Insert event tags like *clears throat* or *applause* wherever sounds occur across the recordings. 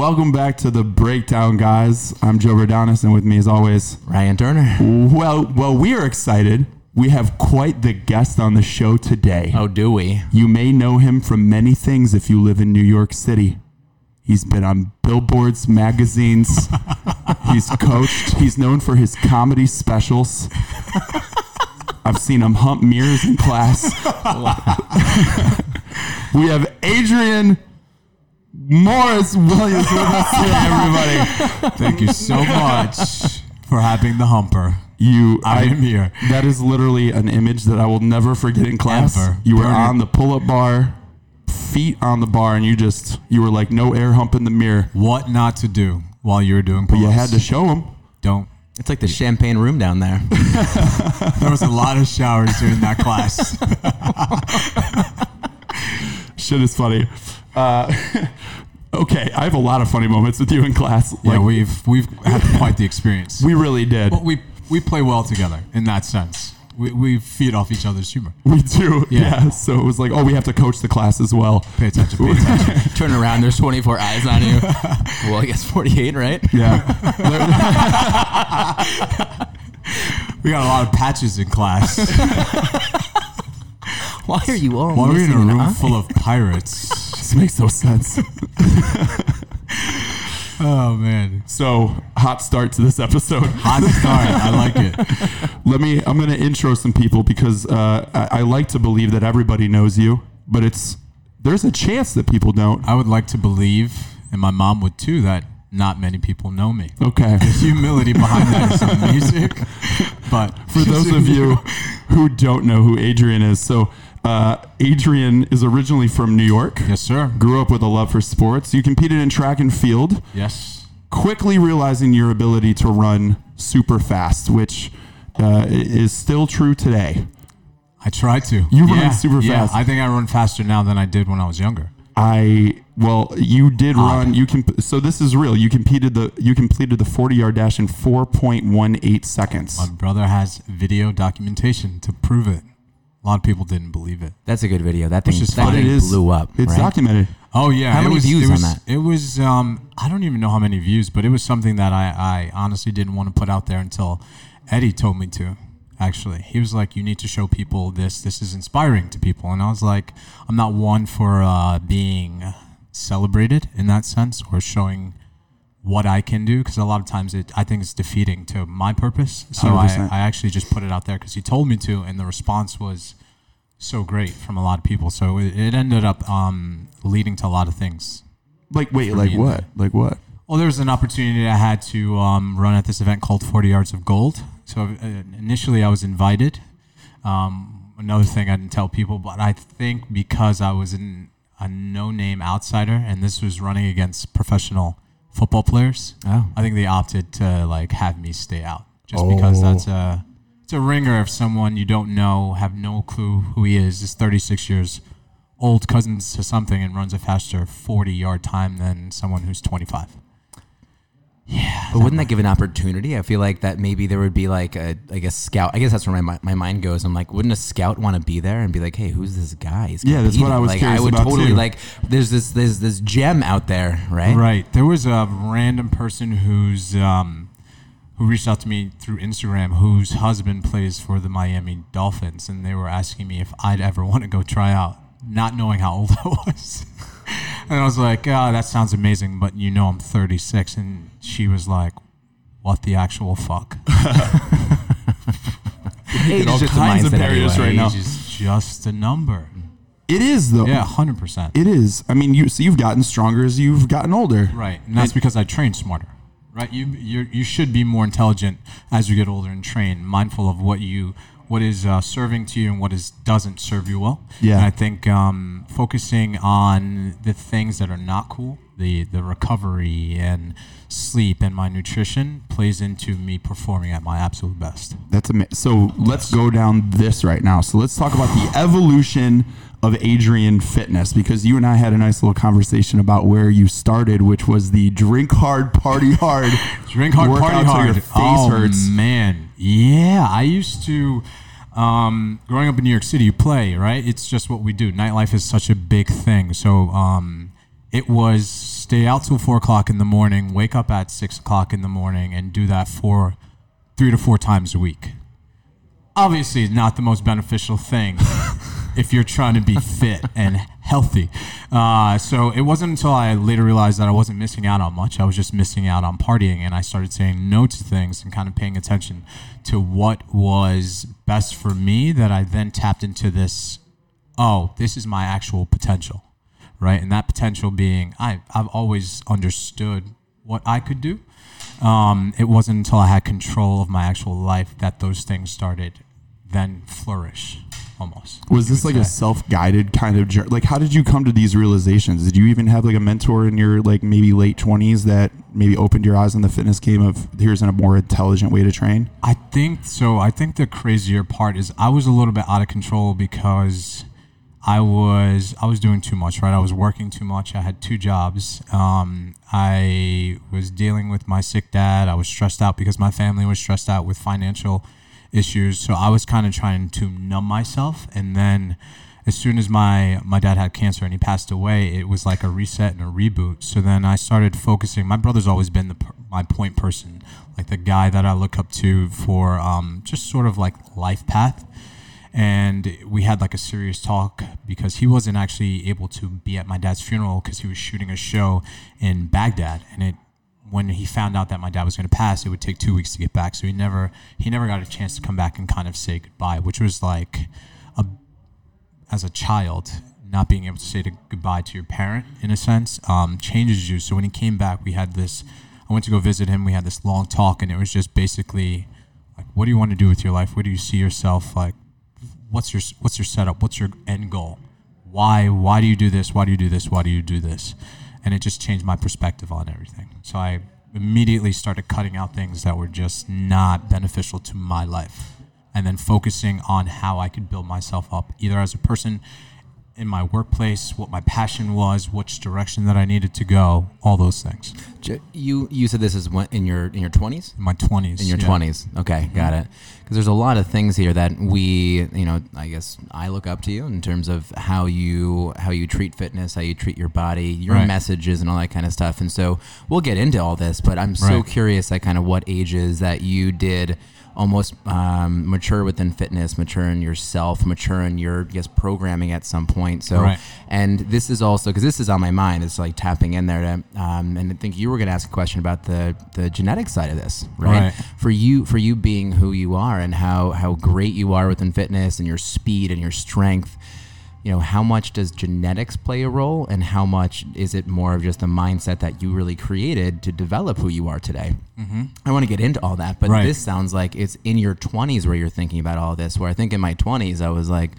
Welcome back to the breakdown, guys. I'm Joe Verdonis, and with me, as always, Ryan Turner. well, well, we are excited. We have quite the guest on the show today. Oh, do we? You may know him from many things if you live in New York City. He's been on billboards, magazines. *laughs* He's coached. He's known for his comedy specials. I've seen him hump mirrors in class. *laughs* *laughs* we have Adrian Morris Williams with us today, *laughs* everybody. Thank you so much for having the humper. You, I am here. That is literally an image that I will never forget in class. Ever. You were Burn it. on the pull-up bar, feet on the bar, and you just you were like no air hump in the mirror. What not to do while you were doing But pull-ups. you had to show them. Don't. It's like the champagne room down there. *laughs* There was a lot of showers during that class. *laughs* Shit is funny. Uh, okay, I have a lot of funny moments with you in class. yeah, we've we've had quite the experience. *laughs* we really did. But we we play well together in that sense. We, we feed off each other's humor. We do, yeah. Yeah. So it was like, oh, we have to coach the class as well. Pay attention. Pay attention. *laughs* Turn around, there's 24 eyes on you. well, I guess 48, right? Yeah, *laughs* we got a lot of patches in class. Why are you all Why are we in a room eye? full of pirates? *laughs* this makes no sense. *laughs* Oh man, So hot start to this episode. hot start. I like it. Let me. I'm going to intro some people because uh, I, I like to believe that everybody knows you, but it's there's a chance that people don't. I would like to believe, and my mom would too, that not many people know me. Okay. The humility behind that is music. *laughs* But For those of you who don't know who Adrian is, so uh, Adrian is originally from New York. yes, sir. Grew up with a love for sports. You competed in track and field, Yes. quickly realizing your ability to run super fast, which uh, is still true today. I try to. You run super yeah, fast. I think I run faster now than I did when I was younger. I well, you did Odd. run. You can. So this is real. You competed the. You completed the forty yard dash in four point one eight seconds. My brother has video documentation to prove it. A lot of people didn't believe it. That's a good video. That thing, Which is that thing It is- blew up. It's right? documented. Oh yeah, How it many was, views it on that? It was um I don't even know how many views, but it was something that I I honestly didn't want to put out there until Eddie told me to. Actually, he was like, "You need to show people this. This is inspiring to people." And I was like, "I'm not one for uh, being celebrated in that sense or showing what I can do because a lot of times it I think it's defeating to my purpose. So I, I actually just put it out there because he told me to, and the response was so great from a lot of people. So it, it ended up um, leading to a lot of things. Like wait, like what? Like what? Well, there was an opportunity I had to um, run at this event called 40 Yards of Gold. So uh, initially I was invited. Um, another thing I didn't tell people, but I think because I was in a no-name outsider, and this was running against professional football players, Oh. I think they opted to like have me stay out, just because Oh. that's a it's a ringer of someone you don't know, have no clue who he is. Is 36 years old, cousins to something, and runs a faster 40 yard time than someone who's 25. But wouldn't that give an opportunity? I feel like that maybe there would be like a like a scout. I guess that's where my, my mind goes. I'm like, wouldn't a scout want to be there and be like, hey, who's this guy? He's Yeah, that's what I was like, curious I would about, totally too. like. There's this there's this gem out there, right? Right. There was a random person who's um, who reached out to me through Instagram whose husband plays for the Miami Dolphins, and they were asking me if I'd ever want to go try out, not knowing how old *laughs* I was. and I was like, "Ah, that sounds amazing, but you know I'm 36." And she was like, "What the actual fuck?" *laughs* Age all just a kinds of barriers anyway. right now. Age is just a number. It is though. Yeah, hundred percent. It is. I mean, you so you've gotten stronger as you've gotten older. Right, and that's because I train smarter. Right, you you you should be more intelligent as you get older and train, mindful of what you what is uh, serving to you and what is doesn't serve you well. Yeah. and I think um, focusing on the things that are not cool, the the recovery and sleep and my nutrition plays into me performing at my absolute best. That's amazing. So let's go down this right now. So let's talk about the evolution of Adrian Fitness because you and I had a nice little conversation about where you started, which was the drink hard, party hard. *laughs* Drink hard, party hard. Your face oh, hurts. man. Yeah, I used to. Um, growing up in New York City, you play right. It's just what we do. Nightlife is such a big thing. So um, it was stay out till four o'clock in the morning, wake up at six o'clock in the morning, and do that for three to four times a week. Obviously, not the most beneficial thing *laughs* if you're trying to be fit and healthy. Uh, so it wasn't until I later realized that I wasn't missing out on much. I was just missing out on partying, and I started saying no to things and kind of paying attention to what was best for me. That I then tapped into this. Oh, this is my actual potential, right? And that potential being, I I've always understood what I could do. Um, it wasn't until I had control of my actual life that those things started then flourish almost. Was this like a self-guided kind of journey? Like, how did you come to these realizations? Did you even have like a mentor in your like maybe late twenties that maybe opened your eyes on the fitness game of here's a more intelligent way to train? I think so. I think the crazier part is I was a little bit out of control because I was I was doing too much. Right, I was working too much. I had two jobs. Um, I was dealing with my sick dad. I was stressed out because my family was stressed out with financial issues. So I was kind of trying to numb myself. And then as soon as my, my dad had cancer and he passed away, it was like a reset and a reboot. So then I started focusing. My brother's always been the my point person, like the guy that I look up to for um, just sort of like life path. And we had like a serious talk because he wasn't actually able to be at my dad's funeral because he was shooting a show in Baghdad, and it when he found out that my dad was going to pass, it would take two weeks to get back. So he never he never got a chance to come back and kind of say goodbye, which was like a as a child not being able to say to goodbye to your parent in a sense um, changes you. So when he came back, we had this. I went to go visit him. We had this long talk, and it was just basically like, what do you want to do with your life? Where do you see yourself? Like, what's your what's your setup? What's your end goal? Why why do you do this? Why do you do this? Why do you do this? and it just changed my perspective on everything. So I immediately started cutting out things that were just not beneficial to my life and then focusing on how I could build myself up either as a person in my workplace, what my passion was, which direction that I needed to go, all those things. You you said this is in your in your twenties. In my twenties. In your twenties. Yeah. Okay, got mm-hmm. it. Because there's a lot of things here that we, you know, I guess I look up to you in terms of how you how you treat fitness, how you treat your body, your right. messages, and all that kind of stuff. And so we'll get into all this, but I'm so right. curious at kind of what ages that you did almost um, mature within fitness, mature in yourself, mature in your I guess programming at some point. So, right. and this is also because this is on my mind. It's like tapping in there to, um, and I think you were going to ask a question about the the genetic side of this, right? right? For you, for you being who you are and how how great you are within fitness and your speed and your strength you know how much does genetics play a role and how much is it more of just the mindset that you really created to develop who you are today mm-hmm. i want to get into all that but right. this sounds like it's in your 20s where you're thinking about all this where i think in my 20s i was like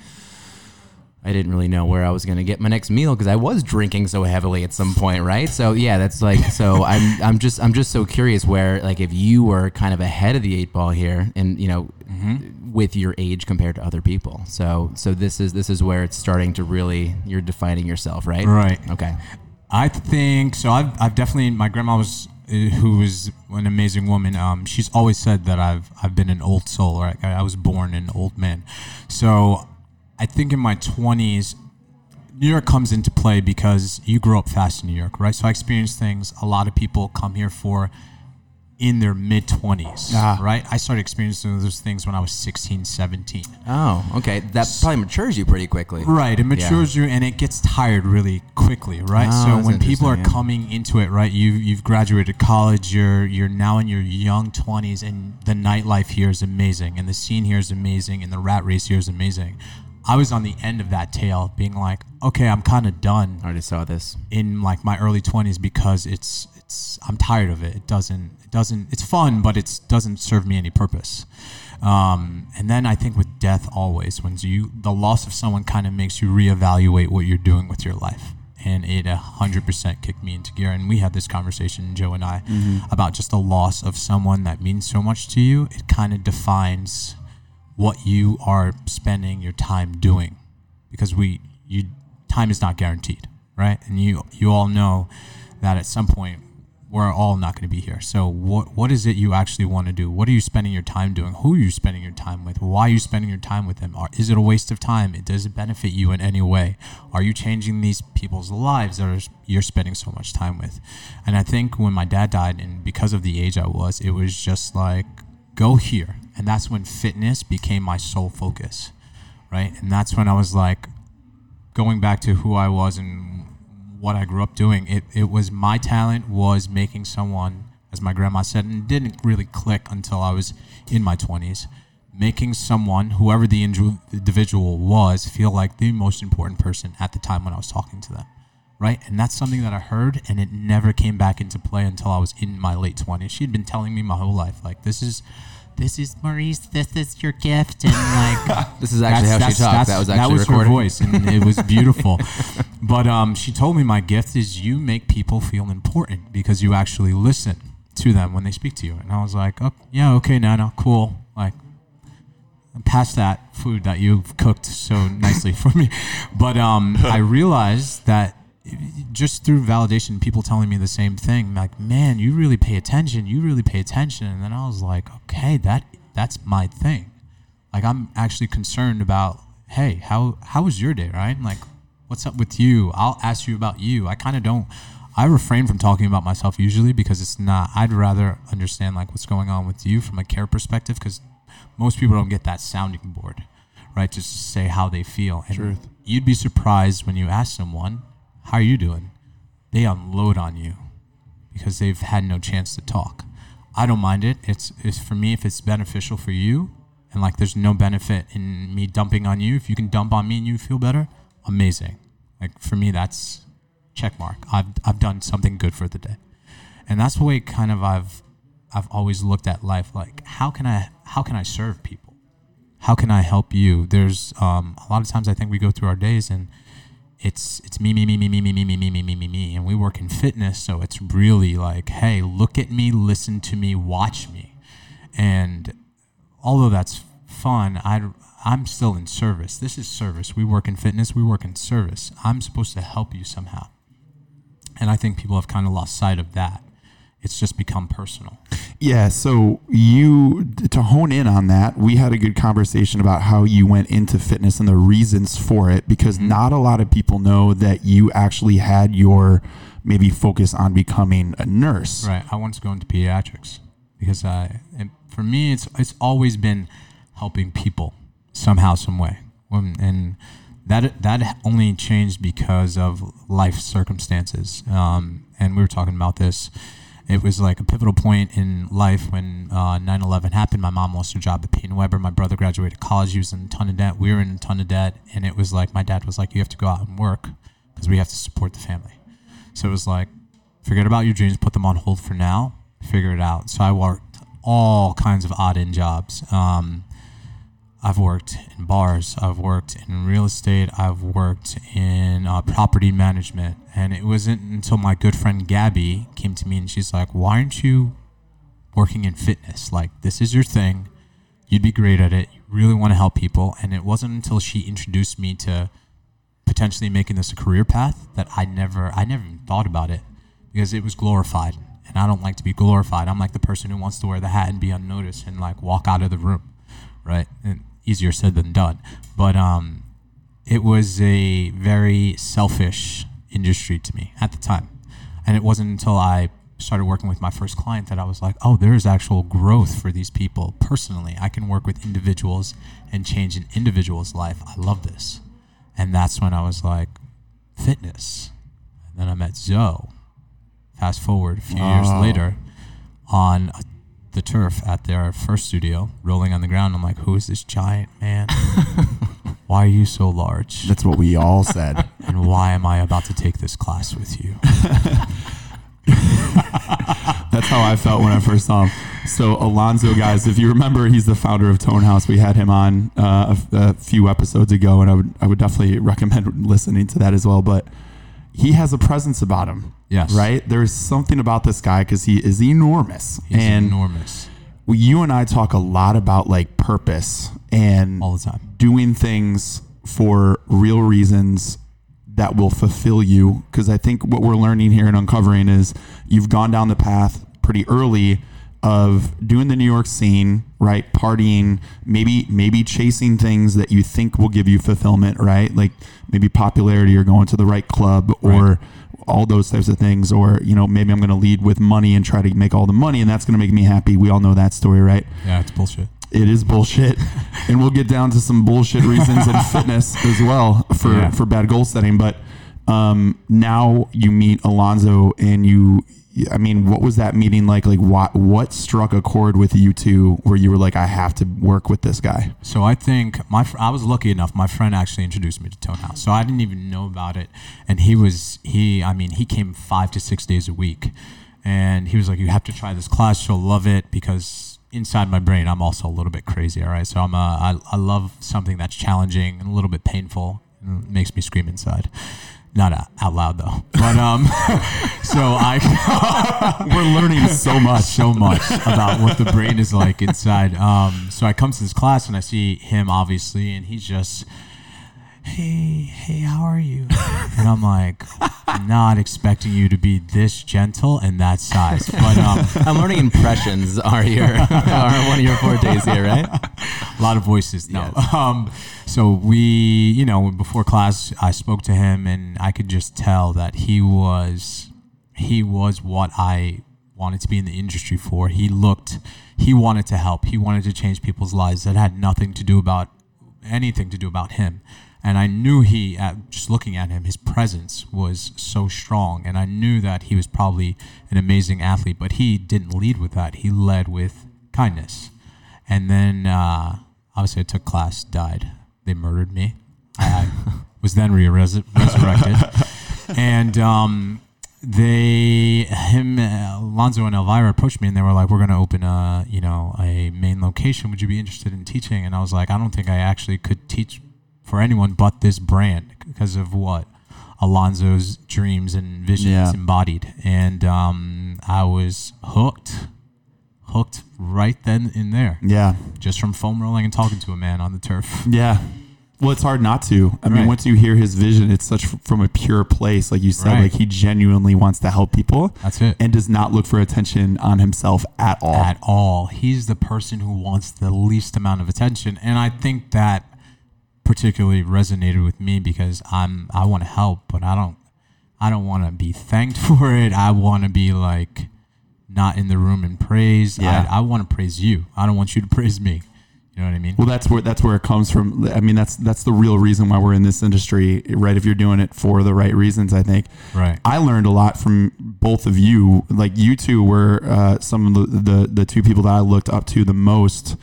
I didn't really know where I was going to get my next meal because I was drinking so heavily at some point, right? So yeah, that's like so *laughs* I'm I'm just I'm just so curious where like if you were kind of ahead of the eight ball here and you know mm-hmm. with your age compared to other people. So so this is this is where it's starting to really you're defining yourself, right? Right. Okay. I think so. I've I've definitely my grandma was uh, who was an amazing woman. Um, she's always said that I've I've been an old soul, I, I was born an old man. So I think in my 20s, New York comes into play because you grow up fast in New York, right? So I experienced things a lot of people come here for in their mid 20s, ah. right? I started experiencing those things when I was 16, 17. Oh, okay. That probably matures you pretty quickly. Right. It matures yeah. you and it gets tired really quickly, right? Oh, so when people are yeah. coming into it, right, you you've graduated college, you're you're now in your young 20s and the nightlife here is amazing and the scene here is amazing and the rat race here is amazing. I was on the end of that tail, being like, okay, I'm kind of done. I already saw this in like my early 20s because it's it's I'm tired of it. It doesn't it doesn't it's fun, but it doesn't serve me any purpose. Um, and then I think with death, always when you the loss of someone kind of makes you reevaluate what you're doing with your life. And it a hundred percent kicked me into gear. And we had this conversation, Joe and I, mm-hmm. about just the loss of someone that means so much to you. It kind of defines what you are spending your time doing because we you time is not guaranteed right and you you all know that at some point we're all not going to be here. So what what is it you actually want to do? What are you spending your time doing? Who are you spending your time with? Why are you spending your time with them? Are, is it a waste of time? It does it benefit you in any way? Are you changing these people's lives that are, you're spending so much time with? And I think when my dad died, and because of the age I was, it was just like go here, and that's when fitness became my sole focus, right? And that's when I was like going back to who I was and what I grew up doing. It, it was my talent was making someone, as my grandma said, and didn't really click until I was in my 20s, making someone, whoever the individual was, feel like the most important person at the time when I was talking to them. Right. And that's something that I heard, and it never came back into play until I was in my late 20s. She'd been telling me my whole life, like, this is this is Maurice, this is your gift, and like *laughs* this is actually how she talked. That was actually that was recorded. her voice, and it was beautiful. *laughs* but um, she told me my gift is you make people feel important because you actually listen to them when they speak to you, and I was like, oh, yeah, okay, Nana, cool, like. Past that food that you've cooked so nicely *laughs* for me, but um, I realized that just through validation, people telling me the same thing, like, man, you really pay attention. You really pay attention. And then I was like, okay, that that's my thing. Like, I'm actually concerned about, hey, how how was your day, right? Like, what's up with you? I'll ask you about you. I kind of don't. I refrain from talking about myself usually because it's not. I'd rather understand like what's going on with you from a care perspective because most people don't get that sounding board, right? Just to say how they feel. And Truth. You'd be surprised when you ask someone how are you doing? They unload on you because they've had no chance to talk. I don't mind it. It's, it's for me if it's beneficial for you and like there's no benefit in me dumping on you. If you can dump on me and you feel better, amazing. Like for me that's check mark. I've I've done something good for the day. And that's the way kind of I've I've always looked at life like how can I how can I serve people? How can I help you? There's um, a lot of times I think we go through our days and it's it's me me me me me me me me me me me me me and we work in fitness so it's really like hey look at me listen to me watch me and although that's fun i i'm still in service this is service we work in fitness we work in service i'm supposed to help you somehow and i think people have kind of lost sight of that it's just become personal. Yeah. So you to hone in on that, we had a good conversation about how you went into fitness and the reasons for it, because mm-hmm. not a lot of people know that you actually had your maybe focus on becoming a nurse. Right. I wanted to go into pediatrics because I, for me, it's it's always been helping people somehow, some way, and that that only changed because of life circumstances. Um, and we were talking about this it was like a pivotal point in life when uh, 9-11 happened. My mom lost her job at P&W my brother graduated college. He was in a ton of debt. We were in a ton of debt. And it was like my dad was like you have to go out and work because we have to support the family. So it was like forget about your dreams. Put them on hold for now. Figure it out. So i worked all kinds of odd end jobs. Um, I've worked in bars, I've worked in real estate, I've worked in uh, property management. And it wasn't until my good friend Gabby came to me and she's like, Why aren't you working in fitness? Like, this is your thing. You'd be great at it. You really want to help people. And it wasn't until she introduced me to potentially making this a career path that I never, I never even thought about it because it was glorified. And I don't like to be glorified. I'm like the person who wants to wear the hat and be unnoticed and like walk out of the room right? And easier said than done. But um, it was a very selfish industry to me at the time. And it wasn't until I started working with my first client that I was like, oh, there's actual growth for these people personally. I can work with individuals and change an individual's life. I love this. And that's when I was like, fitness. And then I met Zoe. Fast forward a few oh. years later on a the turf at their first studio, rolling on the ground. I'm like, who is this giant man? *laughs* why are you so large? That's what we all said. *laughs* and why am I about to take this class with you? *laughs* That's how I felt when I first saw him. So Alonzo, guys, if you remember, he's the founder of Tone House. We had him on uh, a, a few episodes ago, and I would I would definitely recommend listening to that as well. But he has a presence about him. Yes. Right? There's something about this guy because he is enormous. He's and enormous. You and I talk a lot about like purpose and all the time doing things for real reasons that will fulfill you because I think what we're learning here and uncovering is you've gone down the path pretty early of doing the New York scene, right? Partying, maybe maybe chasing things that you think will give you fulfillment, right? Like maybe popularity or going to the right club or Right. all those types of things or you know maybe I'm going to lead with money and try to make all the money and that's going to make me happy. We all know that story, right? Yeah, it's bullshit. It is bullshit, *laughs* and we'll get down to some bullshit reasons in *laughs* fitness as well for Yeah. for bad goal setting. But um, now you meet Alonzo, and you, I mean, what was that meeting like? Like, what what struck a chord with you two, where you were like, I have to work with this guy? So I think my I was lucky enough. My friend actually introduced me to Tone House, so I didn't even know about it. And he was he. I mean, he came five to six days a week, and he was like, "You have to try this class. You'll love it." Because inside my brain, I'm also a little bit crazy. All right, so I'm a, I, I love something that's challenging and a little bit painful. and makes me scream inside. Not out- out loud though, but um, *laughs* so I *laughs* We're learning so much. so much about what the brain is like inside. Um, so I come to this class and I see him obviously, and he's just, hey, hey, how are you? And I'm like, *laughs* not expecting you to be this gentle and that size, but um, *laughs* I'm learning impressions are your *laughs* are one of your fortes here, right? a lot of voices. No. Um, so we, you know, before class, I spoke to him, and I could just tell that he was, he was what I wanted to be in the industry for. He looked, he wanted to help. He wanted to change people's lives. That had nothing to do about anything to do about him. And I knew he, at, just looking at him, his presence was so strong. And I knew that he was probably an amazing athlete, but he didn't lead with that. He led with kindness. And then, uh, obviously, I took class, died. They murdered me. I *laughs* was then re- resurrected. *laughs* and um, they, him, uh, Alonzo and Elvira approached me and they were like, we're going to open a, you know, a main location. Would you be interested in teaching? And I was like, I don't think I actually could teach for anyone but this brand because of what Alonzo's dreams and visions Yeah. embodied. And um, I was hooked, hooked right then and there, Yeah, just from foam rolling and talking to a man on the turf. *laughs* yeah. Well, it's hard not to. I mean, once you hear his vision, it's such from a pure place, like you said. Right. Like he genuinely wants to help people, That's it. and does not look for attention on himself at all. at all. He's the person who wants the least amount of attention, and I think that particularly resonated with me because I'm I want to help, but I don't I don't want to be thanked *laughs* for it. I want to be like not in the room and praised. Yeah. I, I want to praise you. I don't want you to *laughs* praise me. You know what I mean? Well, that's where that's where it comes from. I mean, that's that's the real reason why we're in this industry, right? If you're doing it for the right reasons, I think. Right. I learned a lot from both of you. Like you two were uh, some of the, the the two people that I looked up to the most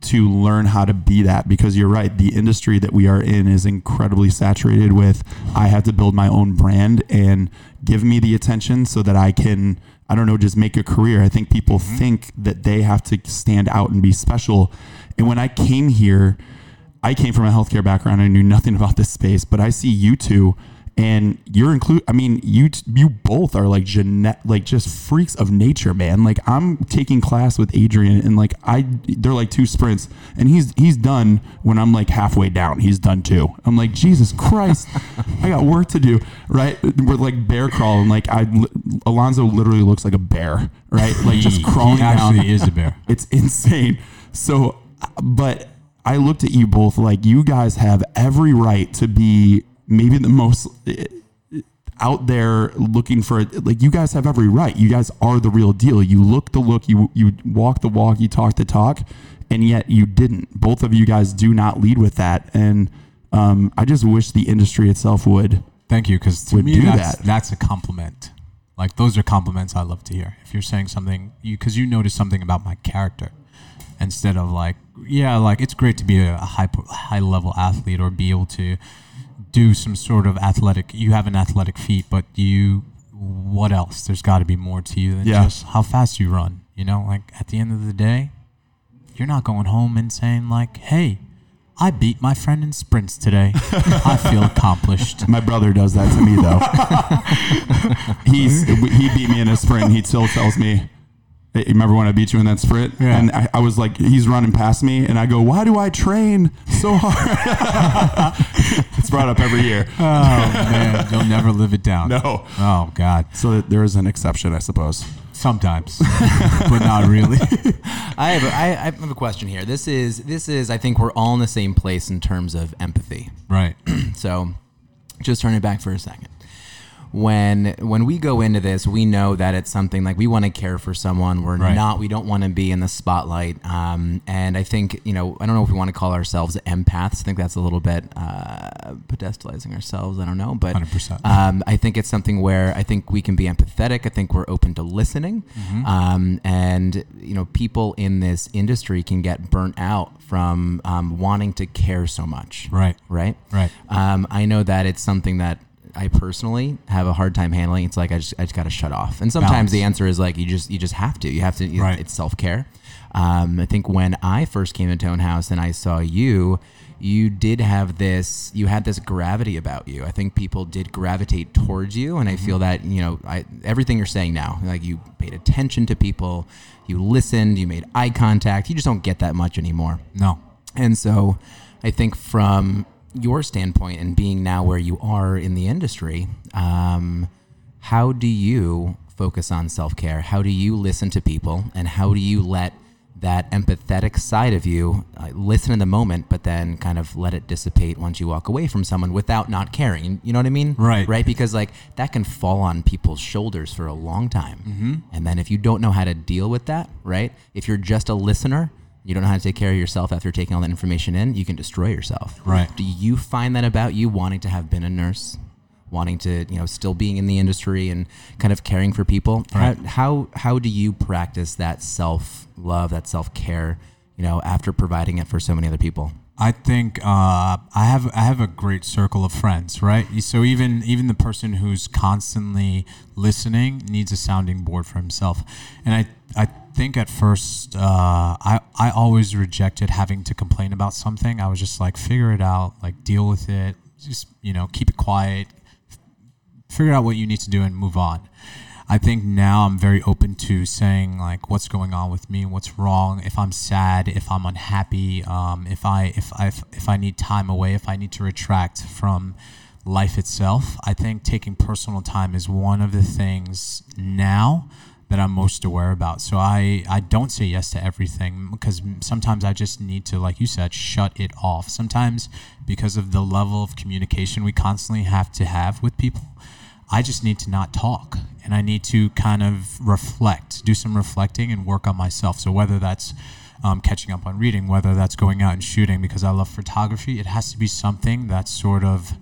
to learn how to be that because you're right the industry that we are in is incredibly saturated with i have to build my own brand and give me the attention so that i can i don't know just make a career. I think people mm-hmm. think that they have to stand out and be special. And when i came here i came from a healthcare background. I knew nothing *laughs* about this space but i see you two and you're include i mean you you both are like genet like just freaks of nature man. Like i'm taking class with adrian and like i they're like two sprints and he's he's done when i'm like halfway down. He's done too. I'm like jesus christ i got work to do right? We're like bear crawling like i alonzo literally looks like a bear right? Like just crawling he down. actually is a bear. *laughs* it's insane. So, but I looked at you both like you guys have every right to be maybe the most eh, out there looking for it. like you guys have every right. You guys are the real deal. You look the look, you you walk the walk, you talk the talk, and yet you didn't. Both of you guys do not lead with that, and um, I just wish the industry itself would. Thank you, because to me do that's that. that's a compliment. Like those are compliments I love to hear. If you're saying something, you because you notice something about my character, instead of like, yeah, like it's great to be a high high level athlete or be able to do some sort of athletic. You have an athletic feat, but you, what else? There's got to be more to you than Yeah. just how fast you run. You know, like at the end of the day, you're not going home and saying like, hey. I beat my friend in sprints today. I feel *laughs* accomplished. My brother does that to me though. *laughs* *laughs* He's he beat me in a sprint. He still tells me, Hey, remember when I beat you in that sprint? Yeah. And I, I was like, he's running past me, and I go, "Why do I train so hard?" *laughs* it's brought up every year. Oh man, you'll never live it down. No. Oh God. So there is an exception, I suppose. Sometimes, *laughs* but not really. *laughs* I have a, I, I have a question here. This is this is I think we're all in the same place in terms of empathy. right. *clears throat* So, just turn it back for a second. When when we go into this, we know that it's something like we want to care for someone. We're Right. not. We don't want to be in the spotlight. Um, and I think you know. I don't know if we want to call ourselves empaths. I think that's a little bit uh, pedestalizing ourselves. I don't know, but 100%. um, I think it's something where I think we can be empathetic. I think we're open to listening, Mm-hmm. um, and you know, people in this industry can get burnt out from um, wanting to care so much Right. right? Right. Um, I know that it's something that I personally have a hard time handling. It's like I just I just got to shut off, and sometimes Balance. the answer is like you just you just have to. You have to. you- Right. It's self care. Um, I think when I first came to Tone House and I saw you. You did have this. You had this gravity about you. I think people did gravitate towards you, and I Mm-hmm. feel that you know, I, everything you're saying now, like you paid attention to people, you listened, you made eye contact. You just don't get that much anymore. No. And so I think from your standpoint and being now where you are in the industry, um, how do you focus on self care? How do you listen to people? And how do you let that empathetic side of you uh, listen in the moment, but then kind of let it dissipate once you walk away from someone without not caring? You know what I mean? Right. Right? Because like that can fall on people's shoulders for a long time. Mm-hmm. And then if you don't know how to deal with that, right? If you're just a listener, you don't know how to take care of yourself after taking all that information in, you can destroy yourself. Right. Do you find that about you wanting to have been a nurse, wanting to, you know, still being in the industry and kind of caring for people? Right. How, how how do you practice that self love, that self care, you know, after providing it for so many other people? I think uh, I have I have a great circle of friends, right? So even even the person who's constantly listening needs a sounding board for himself, and I I think at first uh, I I always rejected having to complain about something. I was just like figure it out, like deal with it, just you know keep it quiet, figure out what you need to do and move on. I think now I'm very open to saying like what's going on with me, what's wrong, if I'm sad, if I'm unhappy, um, if I if I if I need time away, if I need to retract from life itself. I think taking personal time is one of the things now that I'm most aware about. So I I don't say yes to everything because sometimes I just need to like you said shut it off. Sometimes because of the level of communication we constantly have to have with people I just need to not talk and I need to kind of reflect, do some reflecting and work on myself. So whether that's um, catching up on reading, whether that's going out and shooting because I love photography, it has to be something that's sort of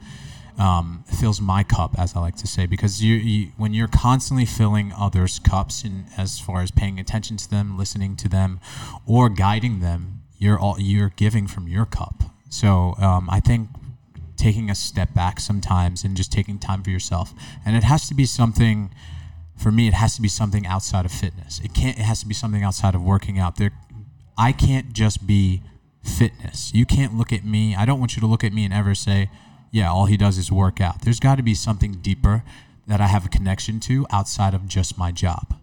um, fills my cup, as I like to say, because you, you when you're constantly filling others' cups, and as far as paying attention to them, listening to them, or guiding them, you're all you're giving from your cup. So um, I think taking a step back sometimes and just taking time for yourself. And it has to be something for me it has to be something outside of fitness. It can't it has to be something outside of working out. There I can't just be fitness. You can't look at me. I don't want you to look at me and ever say, "Yeah, all he does is work out." There's got to be something deeper that I have a connection to outside of just my job.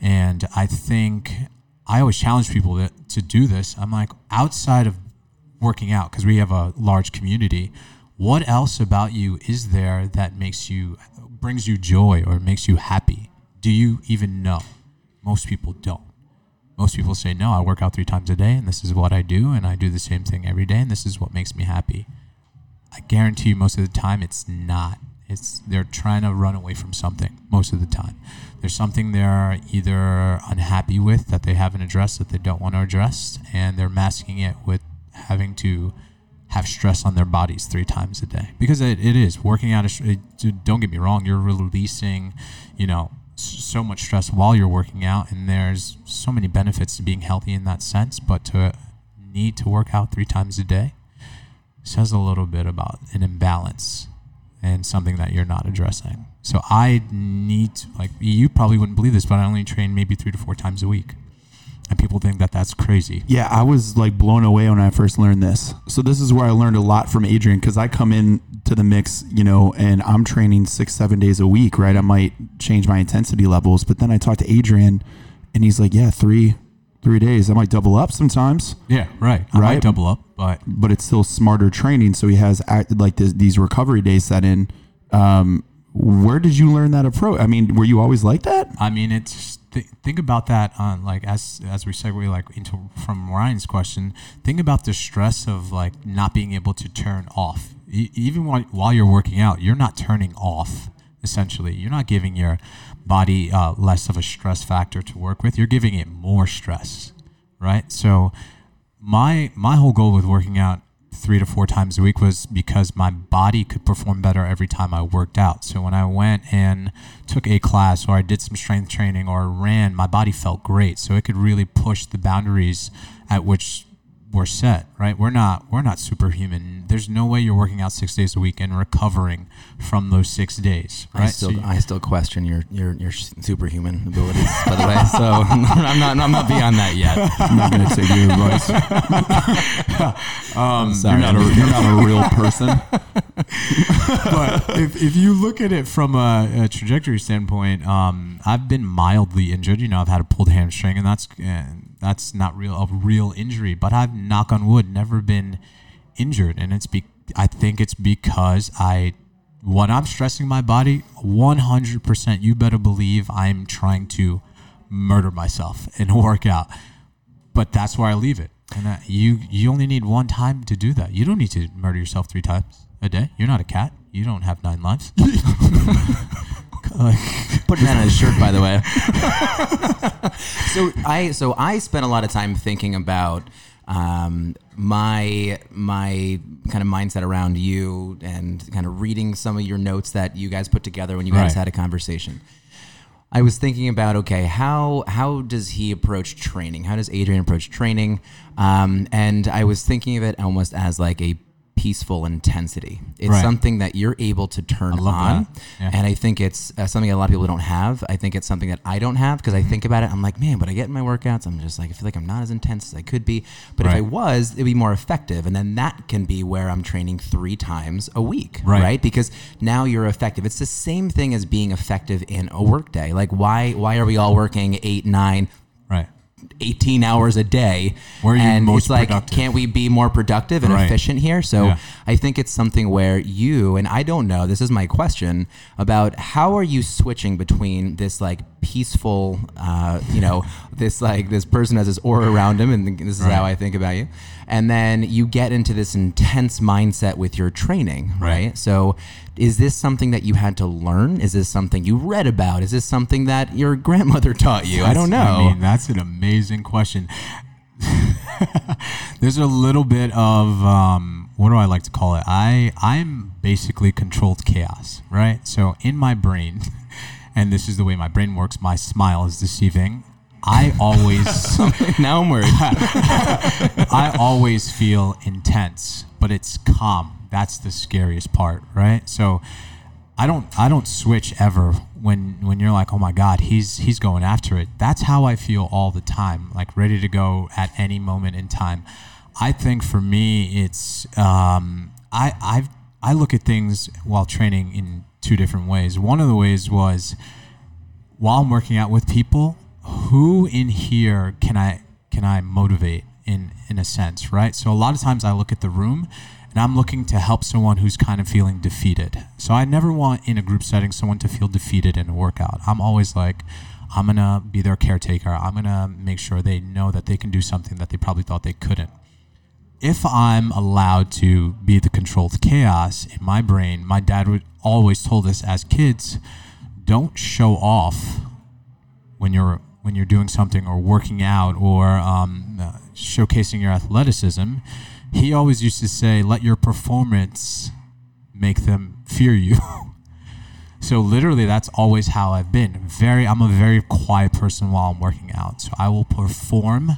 And I think I always challenge people to, to do this. I'm like, outside of working out, because we have a large community, what else about you is there that makes you brings you joy or makes you happy do you even know most people don't most people say no i work out three times a day and this is what i do and i do the same thing every day and this is what makes me happy i guarantee you most of the time it's not it's they're trying to run away from something most of the time there's something they're either unhappy with that they haven't addressed that they don't want to address and they're masking it with having to have stress on their bodies three times a day because it, it is working out. It, don't get me wrong, you're releasing, you know, so much stress while you're working out, and there's so many benefits to being healthy in that sense. But to need to work out three times a day says a little bit about an imbalance and something that you're not addressing. So I need to, like you probably wouldn't believe this, but I only train maybe three to four times a week, and people think that that's crazy. Yeah, I was like blown away when I first learned this. So this is where I learned a lot from Adrian because I come in to the mix, you know, and I'm training six, seven days a week, right? I might change my intensity levels, but then I talk to Adrian And he's like, yeah, three three days. I might double up sometimes, Yeah, right. I Right. might double up, but but it's still smarter training. So he has act, like this, these recovery days set in. Um, where did you learn that approach? I mean, were you always like that? I mean, it's th- think about that on like as as we segue like into from Ryan's question. Think about the stress of like not being able to turn off. E- even while while you're working out, you're not turning off. Essentially, you're not giving your body uh, less of a stress factor to work with. You're giving it more stress, right? So, my my whole goal with working out three to four times a week was because my body could perform better every time I worked out. So when I went and took a class or I did some strength training or ran, my body felt great. So it could really push the boundaries at which we're set, right? We're not we're not superhuman. There's no way you're working out six days a week and recovering from those six days, right? I still, So you- I still question your, your, your superhuman abilities, by the way. *laughs* So *laughs* I'm not, I'm not beyond that yet. I'm not going to take your advice. Um, You're not, a, you're not a real person. *laughs* but if, if you look at it from a, a trajectory standpoint, um, I've been mildly injured. You know, I've had a pulled hamstring, and that's uh, that's not real a real injury. But I've knock on wood never been injured, and it's be I think it's because I when I'm stressing my body, 100%. You better believe I'm trying to murder myself *laughs* in a workout. But that's where I leave it. And uh, you you only need one time to do that. You don't need to murder yourself three times a day. You're not a cat. You don't have nine lives. *laughs* Like, Putting that on his shirt, by the way. *laughs* so I so I spent a lot of time thinking about um, my my kind of mindset around you and kind of reading some of your notes that you guys put together when you guys Right. had a conversation. I was thinking about okay, how how does he approach training? How does Adrian approach training? Um, and I was thinking of it almost as like a peaceful intensity. It's Right. something that you're able to turn on. Yeah. and I think it's uh, something a lot of people don't have. I think it's something that I don't have because I Mm-hmm. think about it. I'm like, man, but I get in my workouts. I'm just like, I feel like I'm not as intense as I could be. But if I was, it'd be more effective. And then that can be where I'm training three times a week, Right. right? Because now you're effective. It's the same thing as being effective in a workday. Like, why why are we all working eight, nine, right. 18 hours a day. Where are you and most it's like, productive? can't we be more productive and Right. efficient here? So Yeah. I think it's something where you, and I don't know, this is my question about how are you switching between this like peaceful, uh, you know, *laughs* this like this person has this aura around him, and this is how I think about you. And then you get into this intense mindset with your training, right? Right. So is this something that you had to learn? Is this something you read about? Is this something that your grandmother taught you? I don't know. I mean, that's an amazing question. *laughs* There's a little bit of um, what do I like to call it? I I'm basically controlled chaos, right? So in my brain, *laughs* and this is the way my brain works. My smile is deceiving. I always *laughs* now I'm worried. *laughs* I always feel intense, but it's calm. That's the scariest part, right? So I don't I don't switch ever when when you're like, "Oh my god, he's he's going after it." That's how I feel all the time, like ready to go at any moment in time. I think for me it's um I I I look at things while training in two different ways. One of the ways was while I'm working out with people, who in here can I can I motivate in in a sense, right? So a lot of times I look at the room and I'm looking to help someone who's kind of feeling defeated. So I never want in a group setting someone to feel defeated in a workout. I'm always like I'm going to be their caretaker. I'm going to make sure they know that they can do something that they probably thought they couldn't if I'm allowed to be the controlled chaos in my brain, my dad would always told us as kids, don't show off when you're when you're doing something or working out or um, uh, showcasing your athleticism. He always used to say, "Let your performance make them fear you." *laughs* so literally, that's always how I've been. Very, I'm a very quiet person while I'm working out. So I will perform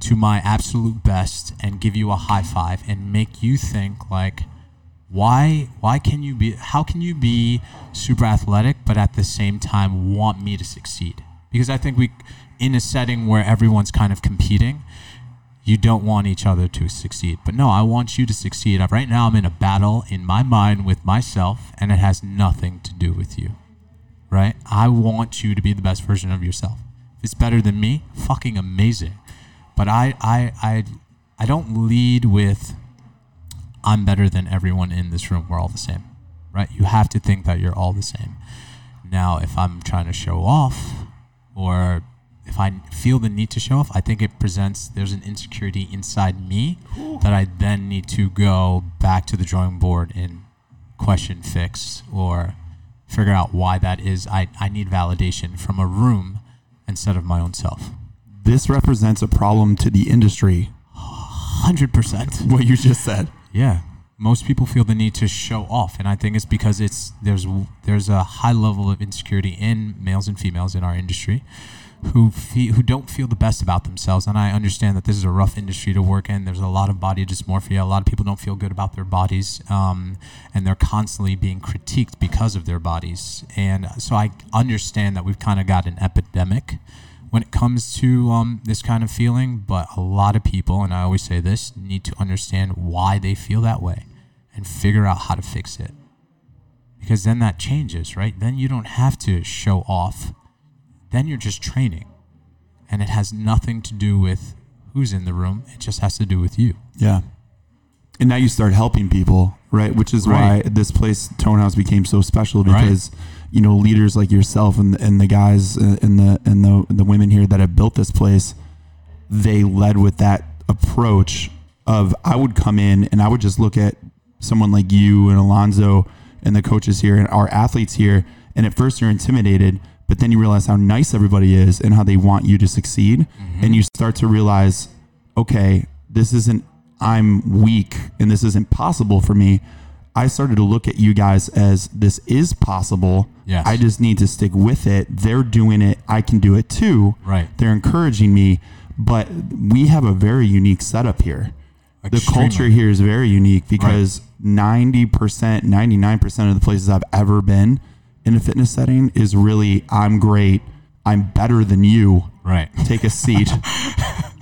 to my absolute best and give you a high five and make you think like why why can you be how can you be super athletic but at the same time want me to succeed because i think we in a setting where everyone's kind of competing you don't want each other to succeed but no i want you to succeed right now i'm in a battle in my mind with myself and it has nothing to do with you right i want you to be the best version of yourself If it's better than me, fucking amazing. But I, I, I, I don't lead with I'm better than everyone in this room. We're all the same, right? You have to think that you're all the same. Now, if I'm trying to show off, or if I feel the need to show off, I think it presents there's an insecurity inside me that I then need to go back to the drawing board and question, fix, or figure out why that is. I, I need validation from a room instead of my own self. This represents a problem to the industry. 100%. What you just said. Yeah. Most people feel the need to show off, and I think it's because it's there's there's a high level of insecurity in males and females in our industry, who feel, who don't feel the best about themselves. And I understand that this is a rough industry to work in. There's a lot of body dysmorphia. A lot of people don't feel good about their bodies, um, and they're constantly being critiqued because of their bodies. And so I understand that we've kind of got an epidemic when it comes to um, this kind of feeling. But a lot of people, and I always say this, need to understand why they feel that way and figure out how to fix it. Because then that changes, right? Then you don't have to show off. Then you're just training. And it has nothing to do with who's in the room, it just has to do with you. Yeah. And now you start helping people, right? Which is Right. why this place, Tone House, became so special Right. You know leaders like yourself and and the guys uh, and the and the the women here that have built this place, they led with that approach of I would come in and I would just look at someone like you and Alonzo and the coaches here and our athletes here, and at first you're intimidated, but then you realize how nice everybody is and how they want you to succeed, and you start to realize, okay, this isn't I'm weak and this isn't possible for me. I started to look at you guys as this is possible. Yes. I just need to stick with it. They're doing it. I can do it too. Right. They're encouraging me, but we have a very unique setup here. The culture here is very unique because 90%, 99% of the places I've ever been in a fitness setting is really, I'm great. I'm better than you Right. *laughs* take a seat,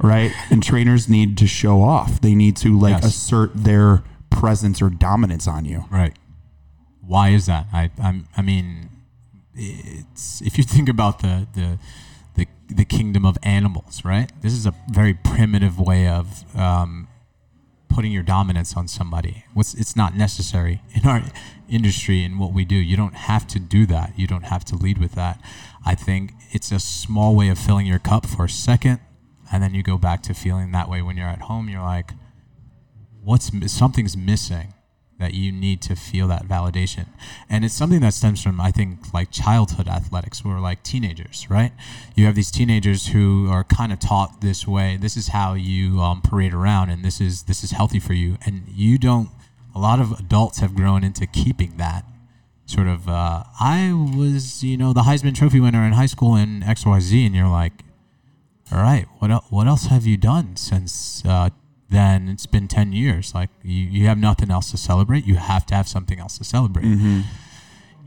right? And trainers need to show off. They need to like Yes. assert their presence or dominance on you. Right. Why is that? I I'm, I mean, it's if you think about the the the the kingdom of animals, right? This is a very primitive way of um, putting your dominance on somebody. It's not necessary in our industry and what we do. You don't have to do that. You don't have to lead with that. I think it's a small way of filling your cup for a second, and then you go back to feeling that way when you're at home. You're like, what's something's missing that you need to feel that validation. And it's something that stems from i think like childhood athletics. Where like teenagers right? You have these teenagers who are kind of taught this way. This is how you um, parade around and this is this is healthy for you. And you don't a lot of adults have grown into keeping that sort of uh, i was you know the heisman trophy winner in high school in xyz and you're like all right what, el- what else have you done since uh, then it's been 10 years like you, you have nothing else to celebrate you have to have something else to celebrate mm-hmm.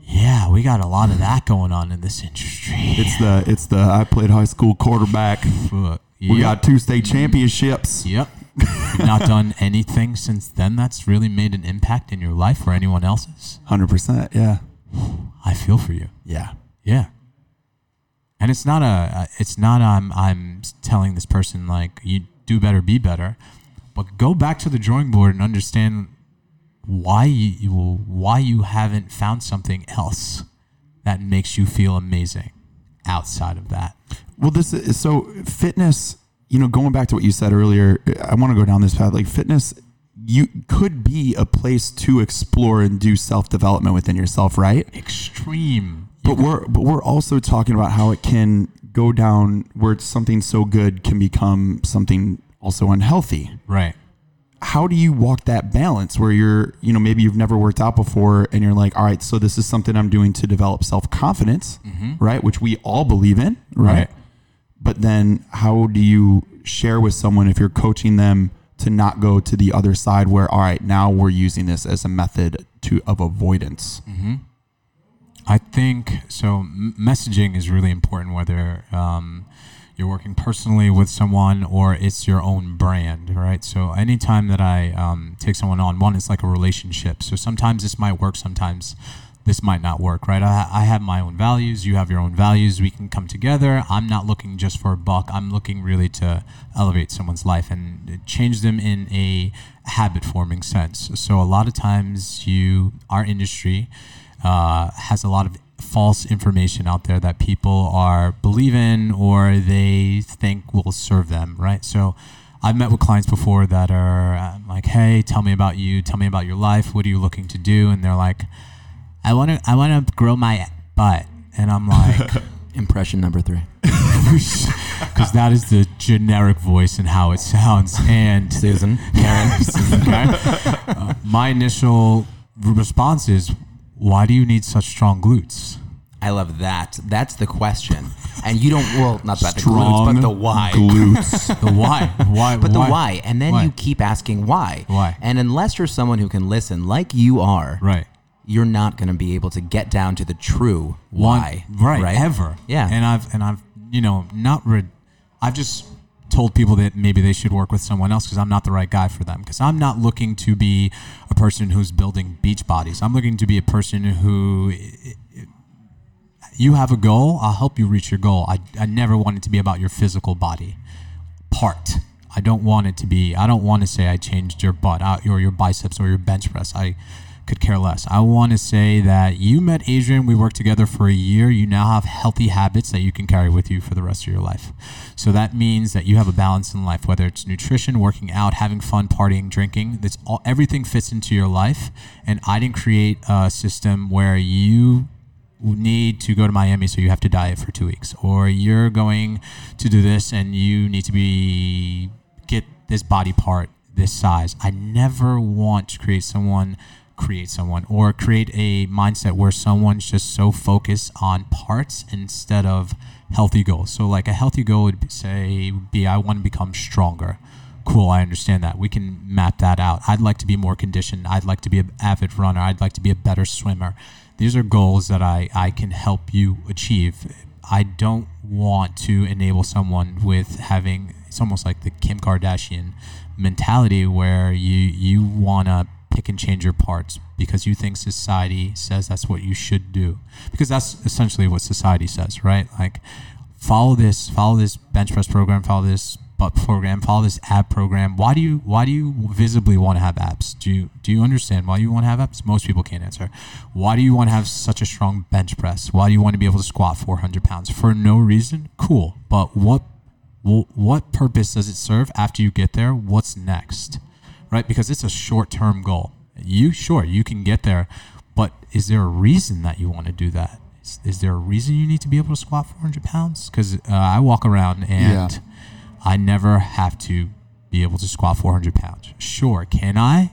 yeah we got a lot of that going on in this industry It's the it's the I played high school quarterback. Fuck. We got two state championships. yep you've not done *laughs* anything since then that's really made an impact in your life or anyone else's Hundred percent. Yeah. i feel for you Yeah. Yeah. And it's not a uh, it's not I'm I'm telling this person like you do better be better, but go back to the drawing board and understand why you, why you haven't found something else that makes you feel amazing outside of that. Well, this is so fitness. You know, going back to what you said earlier, I want to go down this path. Like fitness, you could be a place to explore and do self development within yourself, right? Extreme. But we're but we're also talking about how it can go down where something so good can become something also unhealthy. Right. How do you walk that balance where you're, you know, maybe you've never worked out before and you're like, all right, so this is something I'm doing to develop self confidence, right? Which we all believe in, right? Right. But then how do you share with someone if you're coaching them to not go to the other side where, all right, now we're using this as a method to of avoidance? I think so. Messaging is really important, whether um, you're working personally with someone or it's your own brand, right? So anytime that I um, take someone on, one, it's like a relationship. So sometimes this might work, sometimes this might not work, right? I, I have my own values. You have your own values. We can come together. I'm not looking just for a buck. I'm looking really to elevate someone's life and change them in a habit forming sense. So a lot of times, you, our industry, uh, has a lot of false information out there that people are believing or they think will serve them, right? So I've met with clients before that are uh, like, "Hey, tell me about you. Tell me about your life. What are you looking to do?" And they're like, "I want to, I want to grow my butt." And I'm like, *laughs* Impression number three. *laughs* because that is the generic voice and how it sounds. And Susan, Karen. *laughs* okay, uh, my initial response is, "Why do you need such strong glutes?" I love that. That's the question. And you don't, well, not about the glutes, but the why. glutes. *laughs* The why? Why? But the why. And then Why? you keep asking why. Why? And unless you're someone who can listen, like you are, Right. you're not going to be able to get down to the true why. One, right, ever. Yeah. And I've and I've you know not read. I've just told people that maybe they should work with someone else because I'm not the right guy for them. Because I'm not looking to be a person who's building beach bodies. I'm looking to be a person who. You have a goal. I'll help you reach your goal. I, I never want it to be about your physical body part. I don't want it to be. I don't want to say I changed your butt out or your biceps or your bench press. I could care less. I want to say that you met Adrian. We worked together for a year. You now have healthy habits that you can carry with you for the rest of your life. So that means that you have a balance in life, whether it's nutrition, working out, having fun, partying, drinking. That's all. Everything fits into your life. And I didn't create a system where you need to go to Miami, so you have to diet for two weeks, or you're going to do this and you need to be get this body part this size. I never want to create someone create someone or create a mindset where someone's just so focused on parts instead of healthy goals. So like a healthy goal would say be I want to become stronger. Cool, I understand that. We can map that out. I'd like to be more conditioned. I'd like to be an avid runner. I'd like to be a better swimmer. These are goals that I, I can help you achieve. I don't want to enable someone with having it's almost like the Kim Kardashian mentality where you you want to pick and change your parts because you think society says that's what you should do. Because that's essentially what society says right? Like follow this follow this bench press program follow this butt program follow this ab program. Why do you why do you visibly want to have abs? Do you do you understand why you want to have abs? Most people can't answer. Why do you want to have such a strong bench press? Why do you want to be able to squat 400 pounds? For no reason? Cool. But what what purpose does it serve after you get there? What's next? Right? Because it's a short term goal. You, sure, you can get there, but is there a reason that you want to do that? Is, is there a reason you need to be able to squat 400 pounds? Because uh, I walk around and Yeah. I never have to be able to squat 400 pounds. Sure, can I?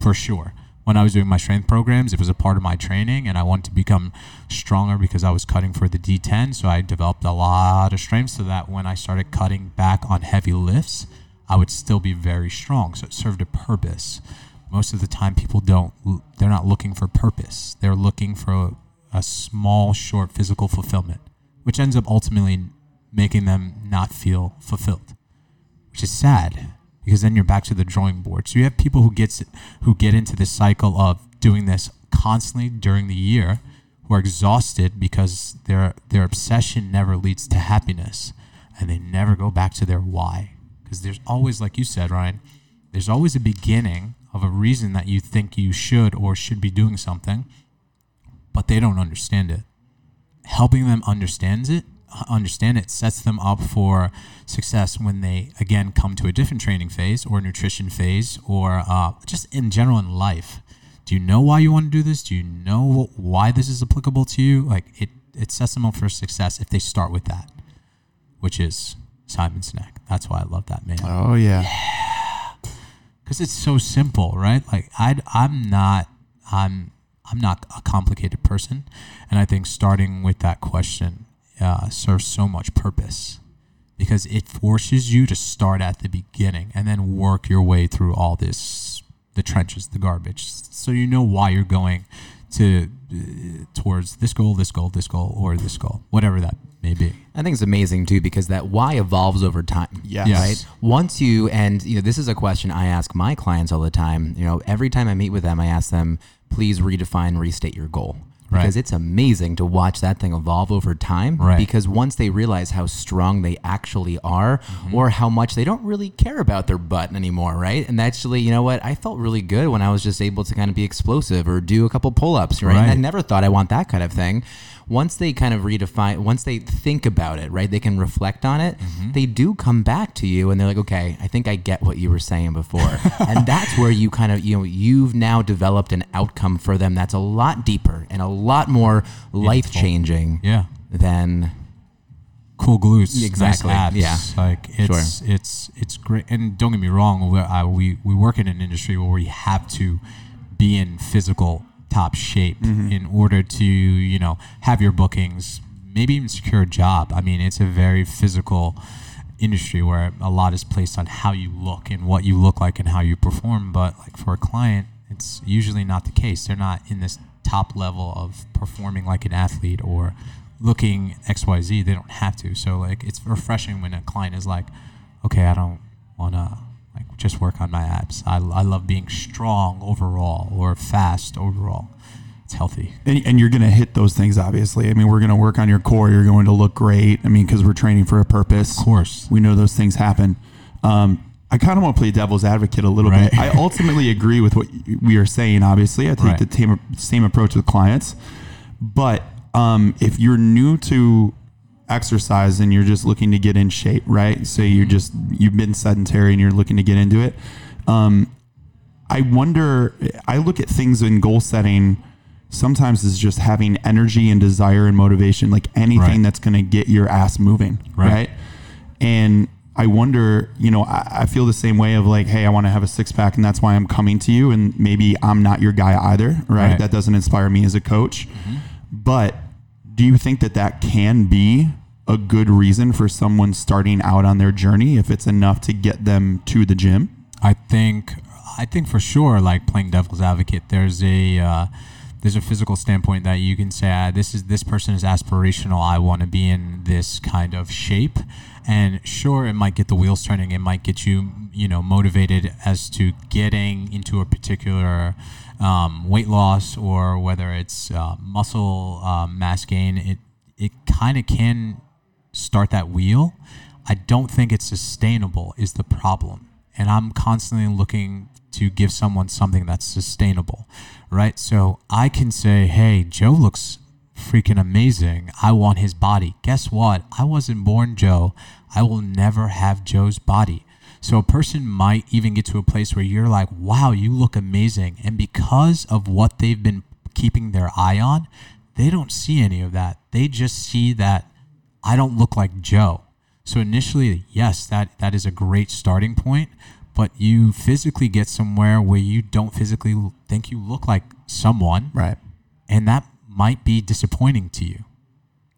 For sure. When I was doing my strength programs, it was a part of my training, and I wanted to become stronger because I was cutting for the D10. So I developed a lot of strength so that when I started cutting back on heavy lifts, I would still be very strong. So it served a purpose. Most of the time, people don't, they're not looking for purpose. They're looking for a, a small, short physical fulfillment, which ends up ultimately making them not feel fulfilled which is sad because then you're back to the drawing board. So you have people who gets who get into this cycle of doing this constantly during the year, who are exhausted because their their obsession never leads to happiness, and they never go back to their why. Because there's always, like you said, Ryan, there's always a beginning of a reason that you think you should or should be doing something, but they don't understand it. Helping them understands it understand it sets them up for success when they again come to a different training phase or nutrition phase or uh, just in general in life. Do you know why you want to do this? Do you know why this is applicable to you? Like it it sets them up for success if they start with that which is simon sinek. That's why i love that man. Oh yeah. because it's so simple, right? Like I, I'm not, I'm, I'm not a complicated person, and I think starting with that question uh, serves so much purpose. Because it forces you to start at the beginning and then work your way through all this, the trenches, the garbage, so you know why you're going to uh, towards this goal, this goal, this goal, or this goal, whatever that may be. I think it's amazing too because that why evolves over time. Yes. Right. Once you and you know this is a question I ask my clients all the time. You know, every time I meet with them, I ask them, please redefine, restate your goal. Right. Because it's amazing to watch that thing evolve over time. Right. Because once they realize how strong they actually are, Mm-hmm. or how much they don't really care about their butt anymore, right? And actually, you know what? I felt really good when I was just able to kind of be explosive or do a couple pull ups, right? And I never thought I want that kind of thing. Once they kind of redefine, once they think about it, right? They can reflect on it. Mm-hmm. They do come back to you and they're like, okay, I think I get what you were saying before. *laughs* and that's where you kind of, you know, you've now developed an outcome for them that's a lot deeper and a lot more life changing Yeah. than cool glutes, Exactly, nice abs. yeah. like it's it's it's great. And don't get me wrong, we I, we we work in an industry where we have to be in physical top shape mm-hmm. in order to you know have your bookings, maybe even secure a job. I mean, it's a very physical industry where a lot is placed on how you look and what you look like and how you perform. But like for a client, it's usually not the case. They're not in this top level of performing like an athlete or looking XYZ. They don't have to. So like it's refreshing when a client is like, okay, I don't want to like just work on my abs. I, I love being strong overall or fast overall. It's healthy. And, and you're going to hit those things, obviously. I mean, we're going to work on your core. You're going to look great. I mean, because we're training for a purpose. Of course. We know those things happen. Um, I kind of want to play devil's advocate a little Right. bit. I ultimately *laughs* agree with what we are saying, obviously. I take Right. the same, same approach with clients. But um, if you're new to exercise and you're just looking to get in shape, right? So you're just, you've been sedentary and you're looking to get into it. Um, I wonder, I look at things in goal setting sometimes as just having energy and desire and motivation, like anything Right. that's going to get your ass moving. Right. Right. And I wonder, you know, I, I feel the same way of like, hey, I want to have a six pack and that's why I'm coming to you. And maybe I'm not your guy either. Right. Right. That doesn't inspire me as a coach. But do you think that that can be a good reason for someone starting out on their journey if it's enough to get them to the gym? I think I think for sure, like playing devil's advocate, there's a uh, there's a physical standpoint that you can say ah, this is this person is aspirational. I want to be in this kind of shape, and sure, it might get the wheels turning. It might get you you know motivated as to getting into a particular um, weight loss or whether it's uh, muscle uh, mass gain. It it kind of can start that wheel. I don't think it's sustainable is the problem. And I'm constantly looking to give someone something that's sustainable, right? So I can say, hey, Joe looks freaking amazing. I want his body. Guess what? I wasn't born Joe. I will never have Joe's body. So a person might even get to a place where you're like, wow, you look amazing. And because of what they've been keeping their eye on, they don't see any of that. They just see that I don't look like Joe. So initially, yes, that that is a great starting point, but you physically get somewhere where you don't physically think you look like someone, Right. and that might be disappointing to you.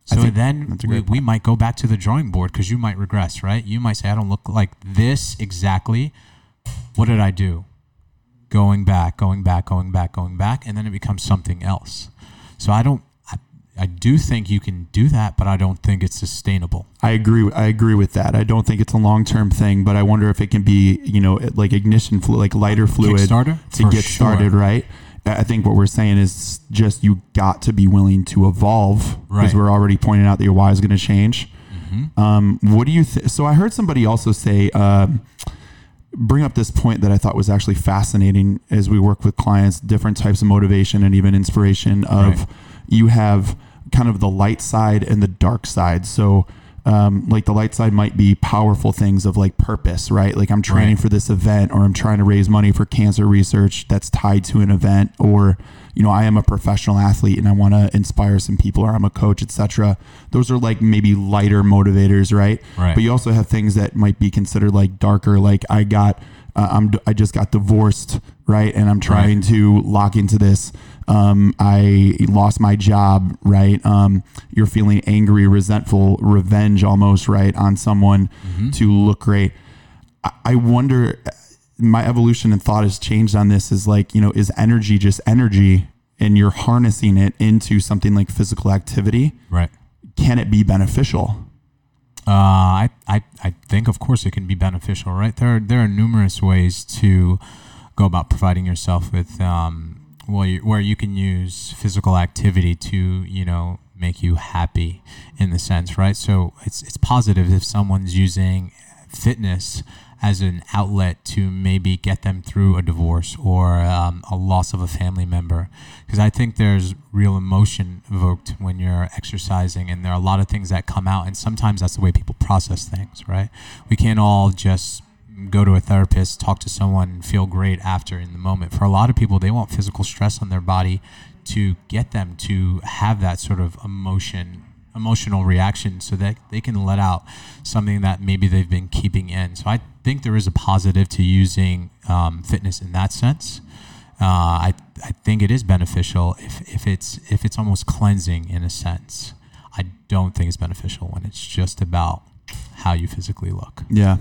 So then we, we might go back to the drawing board because you might regress, right? You might say, I don't look like this exactly. What did I do? Going back, going back, going back, going back, and then it becomes something else. So I don't, I, I do think you can do that, but I don't think it's sustainable. I agree. I agree with that. I don't think it's a long term thing, but I wonder if it can be, you know, like ignition fluid, like lighter fluid to get sure. started. Right. I think what we're saying is just you got to be willing to evolve because Right. we're already pointing out that your why is going to change. Mm-hmm. Um, what do you? So I heard somebody also say, um, bring up this point that I thought was actually fascinating as we work with clients, different types of motivation and even inspiration of Right. you have kind of the light side and the dark side. So um, like the light side might be powerful things of like purpose, right? Like I'm training Right. for this event or I'm trying to raise money for cancer research that's tied to an event or you know, I am a professional athlete and I want to inspire some people or I'm a coach, etc. Those are like maybe lighter motivators, right? Right. But you also have things that might be considered like darker like I got uh, I'm I just got divorced, right? And I'm trying to lock into this um, I lost my job, right? Um, you're feeling angry, resentful, revenge almost, right, on someone to look great. I, I wonder, my evolution and thought has changed on this is like, you know, is energy just energy and you're harnessing it into something like physical activity? Right. Can it be beneficial? Uh, I, I, I think, of course, it can be beneficial, right? There, are, there are numerous ways to go about providing yourself with um, well, you, where you can use physical activity to, you know, make you happy in the sense, right? So it's it's positive if someone's using fitness as an outlet to maybe get them through a divorce or um, a loss of a family member. Because I think there's real emotion evoked when you're exercising, and there are a lot of things that come out, and sometimes that's the way people process things, right? We can't all just go to a therapist, talk to someone, feel great after in the moment. For a lot of people, they want physical stress on their body to get them to have that sort of emotion emotional reaction so that they can let out something that maybe they've been keeping in so i think there is a positive to using um, fitness in that sense uh, I, I think it is beneficial if, if it's if it's almost cleansing in a sense i don't think it's beneficial when it's just about how you physically look Yeah.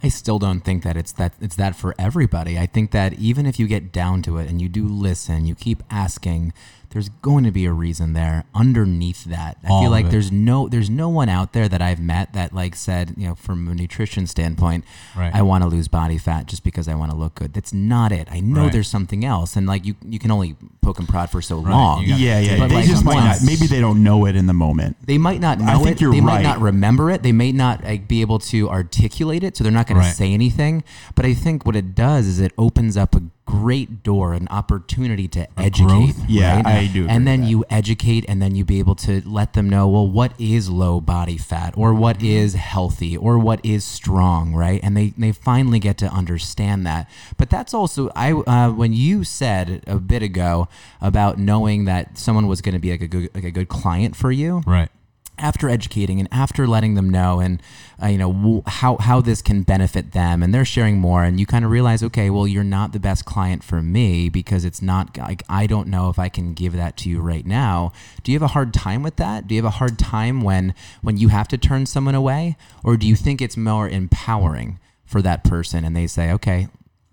I still don't think that it's that it's that for everybody. I think that even if you get down to it and you do listen, you keep asking, there's going to be a reason there underneath that. I All feel like there's no there's no one out there that I've met that like said, you know, from a nutrition standpoint, Right. I want to lose body fat just because I want to look good. That's not it. I know Right. there's something else and like you you can only poke and prod for so long. You got- Yeah, yeah. But they like just might not. Maybe they don't know it in the moment. they might not know I think it. you're they might not remember it. They may not like, be able to articulate it, so they're not going Right. to say anything. But I think what it does is it opens up a great door, an opportunity to educate. growth? Yeah, right? I do And then you educate, and then you be able to let them know, well, what is low body fat, or what is healthy, or what is strong, right? And they they finally get to understand that. But that's also I uh, when you said a bit ago about knowing that someone was going to be like a good like a good client for you right after educating and after letting them know and uh, you know how how this can benefit them and they're sharing more and you kind of realize okay well you're not the best client for me because it's not like I don't know if I can give that to you right now. Do you have a hard time with that? Do you have a hard time when when you have to turn someone away? Or do you think it's more empowering for that person and they say okay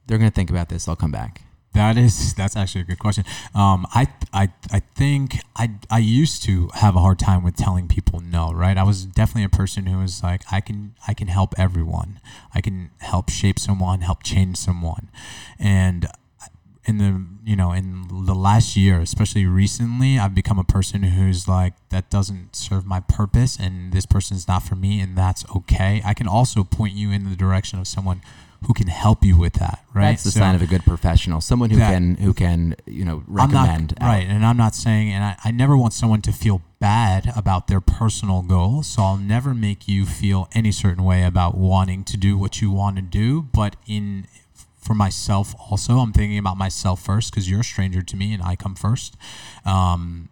they're going to think about this I'll come back That is that's actually a good question. Um, I I I think I I used to have a hard time with telling people no. Right, I was definitely a person who was like I can I can help everyone. I can help shape someone, help change someone, and in the you know in the last year, especially recently, I've become a person who's like that doesn't serve my purpose, and this person's not for me, and that's okay. I can also point you in the direction of someone who can help you with that. Right, that's the So- sign of a good professional someone who That- can who can you know recommend not, right, and I'm not saying, and I, I never want someone to feel bad about their personal goals. So I'll never make you feel any certain way about wanting to do what you want to do. But in for myself, also, I'm thinking about myself first because you're a stranger to me and I come first. Um,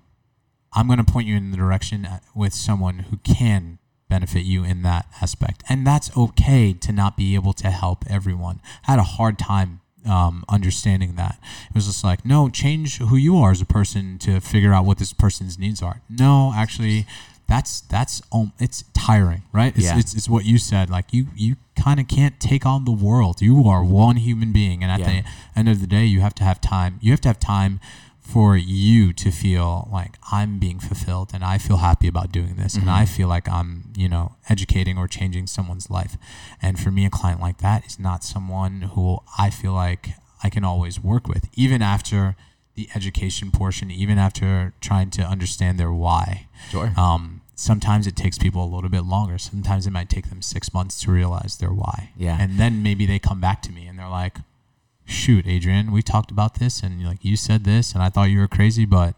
I'm going to point you in the direction uh, with someone who can benefit you in that aspect. And that's okay to not be able to help everyone. I had a hard time um, understanding that. It was just like, no, change who you are as a person to figure out what this person's needs are. No, actually, that's that's um, it's tiring, right? It's, Yeah. it's, it's what you said. Like you you kind of can't take on the world. You are one human being, and at Yeah. the end of the day, you have to have time. You have to have time for you to feel like I'm being fulfilled and I feel happy about doing this and I feel like I'm, you know, educating or changing someone's life. And for me, a client like that is not someone who I feel like I can always work with, even after the education portion, even after trying to understand their why. Sure. Um, sometimes it takes people a little bit longer. Sometimes it might take them six months to realize their why. Yeah. And then maybe they come back to me and they're like, shoot, Adrian, we talked about this and like you said this and I thought you were crazy, but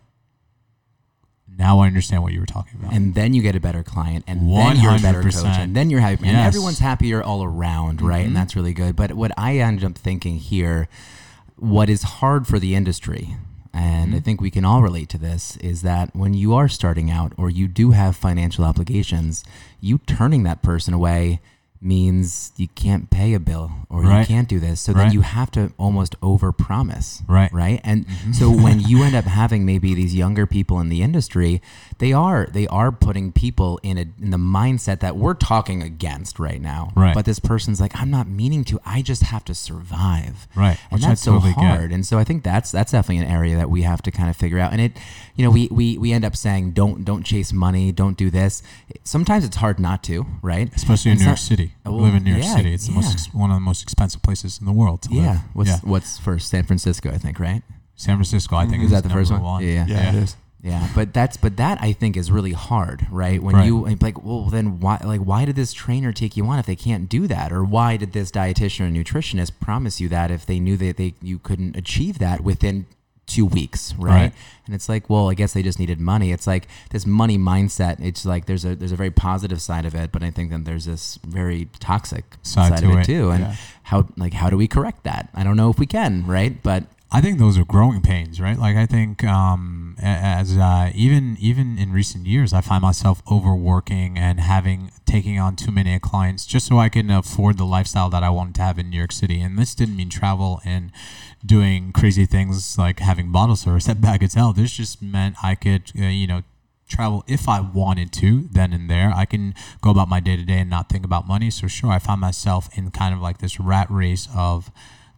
now I understand what you were talking about. and then you get a better client, and then you're a better coach, 100%. and then you're happy, and Yes. Mm-hmm. everyone's happier all around, right? And that's really good. But what I ended up thinking here, what is hard for the industry, and Mm-hmm. I think we can all relate to this, is that when you are starting out or you do have financial obligations, you turning that person away means you can't pay a bill or you can't do this. So then you have to almost overpromise. Right. Right. And mm-hmm. so when you end up having maybe these younger people in the industry, they are they are putting people in a in the mindset that we're talking against right now. Right. But this person's like, I'm not meaning to. I just have to survive. Right, And which that's so totally get. hard. And so I think that's that's definitely an area that we have to kind of figure out. And it, you know, we we we end up saying don't don't chase money, don't do this. Sometimes it's hard not to, right? Especially in And New so- York City. City. I Oh, live in New York yeah, City. It's the most ex- one of the most expensive places in the world to Yeah. live. What's yeah. what's first? San Francisco, I think, right? San Francisco, I think, Is that the first number one? Yeah. Yeah, it is. Yeah, but that's but that I think is really hard, right? When Right. you like, well, then why like why did this trainer take you on if they can't do that, or why did this dietitian or nutritionist promise you that if they knew that they you couldn't achieve that within two weeks, right? Right. And it's like, well, I guess they just needed money. It's like this money mindset. It's like there's a there's a very positive side of it, but I think that there's this very toxic Side side, to of it, it. too. And Yeah. how like how do we correct that? I don't know if we can, right? But I think those are growing pains, right? Like I think um, as uh, even even in recent years, I find myself overworking and having taking on too many clients just so I can afford the lifestyle that I wanted to have in New York City. And this didn't mean travel and doing crazy things like having bottle service at Bagatelle. This just meant I could, uh, you know. Travel if I wanted to, then and there. I can go about my day to day and not think about money. So, sure, I find myself in kind of like this rat race of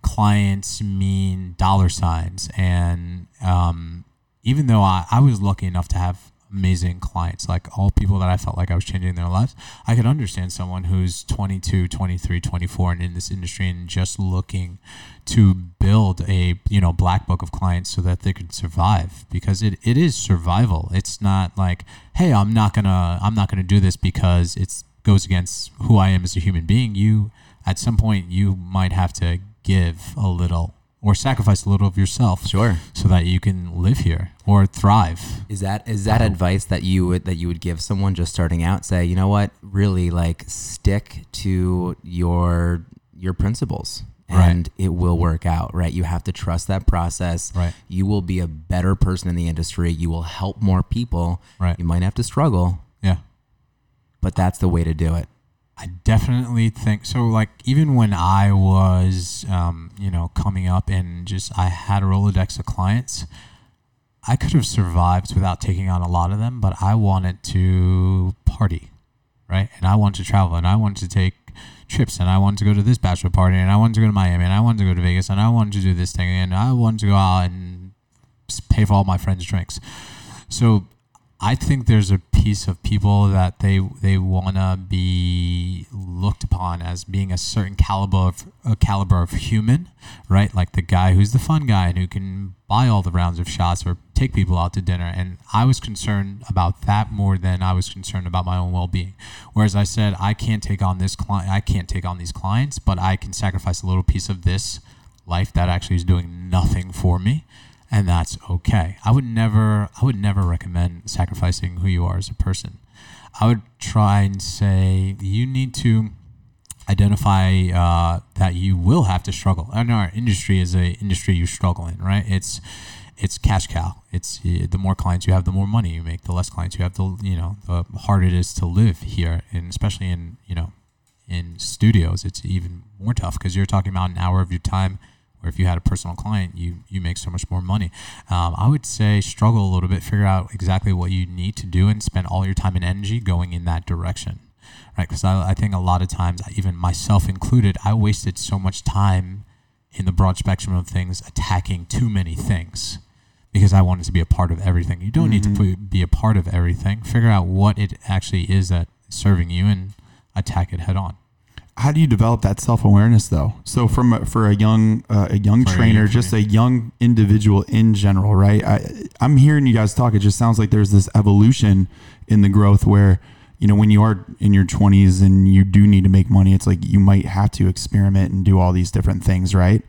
clients mean dollar signs. And um, even though I, I was lucky enough to have amazing clients, like all people that I felt like I was changing their lives, I could understand someone who's 22, 23, 24 and in this industry and just looking to build a, you know, black book of clients so that they could survive because it, it is survival. It's not like, hey, I'm not gonna I'm not gonna do this because it's goes against who I am as a human being. You at some point you might have to give a little or sacrifice a little of yourself sure. so that you can live here or thrive. Is that is that um, advice that you would that you would give someone just starting out? Say, you know what, really like stick to your your principles, Right. and it will work out. Right? You have to trust that process. Right. You will be a better person in the industry. You will help more people. Right. You might have to struggle, Yeah. but that's the way to do it. I definitely think so. Like even when I was, um, you know, coming up and just I had a rolodex of clients, I could have survived without taking on a lot of them. But I wanted to party, right? And I wanted to travel, and I wanted to take trips, and I wanted to go to this bachelor party, and I wanted to go to Miami, and I wanted to go to Vegas, and I wanted to do this thing, and I wanted to go out and pay for all my friends' drinks. So I think there's a piece of people that they they wanna be looked upon as being a certain caliber of a caliber of human, right? Like the guy who's the fun guy and who can buy all the rounds of shots or take people out to dinner. And I was concerned about that more than I was concerned about my own well being. Whereas I said I can't take on this client, I can't take on these clients, but I can sacrifice a little piece of this life that actually is doing nothing for me and that's okay. I would never I would never recommend sacrificing who you are as a person. I would try and say you need to identify uh, that you will have to struggle. Know our industry is a industry you struggle in, right? It's it's cash cow. It's the more clients you have, the more money you make. The less clients you have, the you know, the harder it is to live here, and especially in you know, in studios, it's even more tough because you're talking about an hour of your time. Where if you had a personal client, you you make so much more money. Um, I would say struggle a little bit, figure out exactly what you need to do, and spend all your time and energy going in that direction right? Because I, I think a lot of times, even myself included, I wasted so much time in the broad spectrum of things attacking too many things because I wanted to be a part of everything. You don't need to Mhm. be a part of everything. Figure out what it actually is that serving you and attack it head on. How do you develop that self awareness though? So from a- for a young uh, a young For trainer, young just a young individual in general, right? I, I'm hearing you guys talk. It just sounds like there's this evolution in the growth where you know when you are in your 20s and you do need to make money, it's like you might have to experiment and do all these different things, right?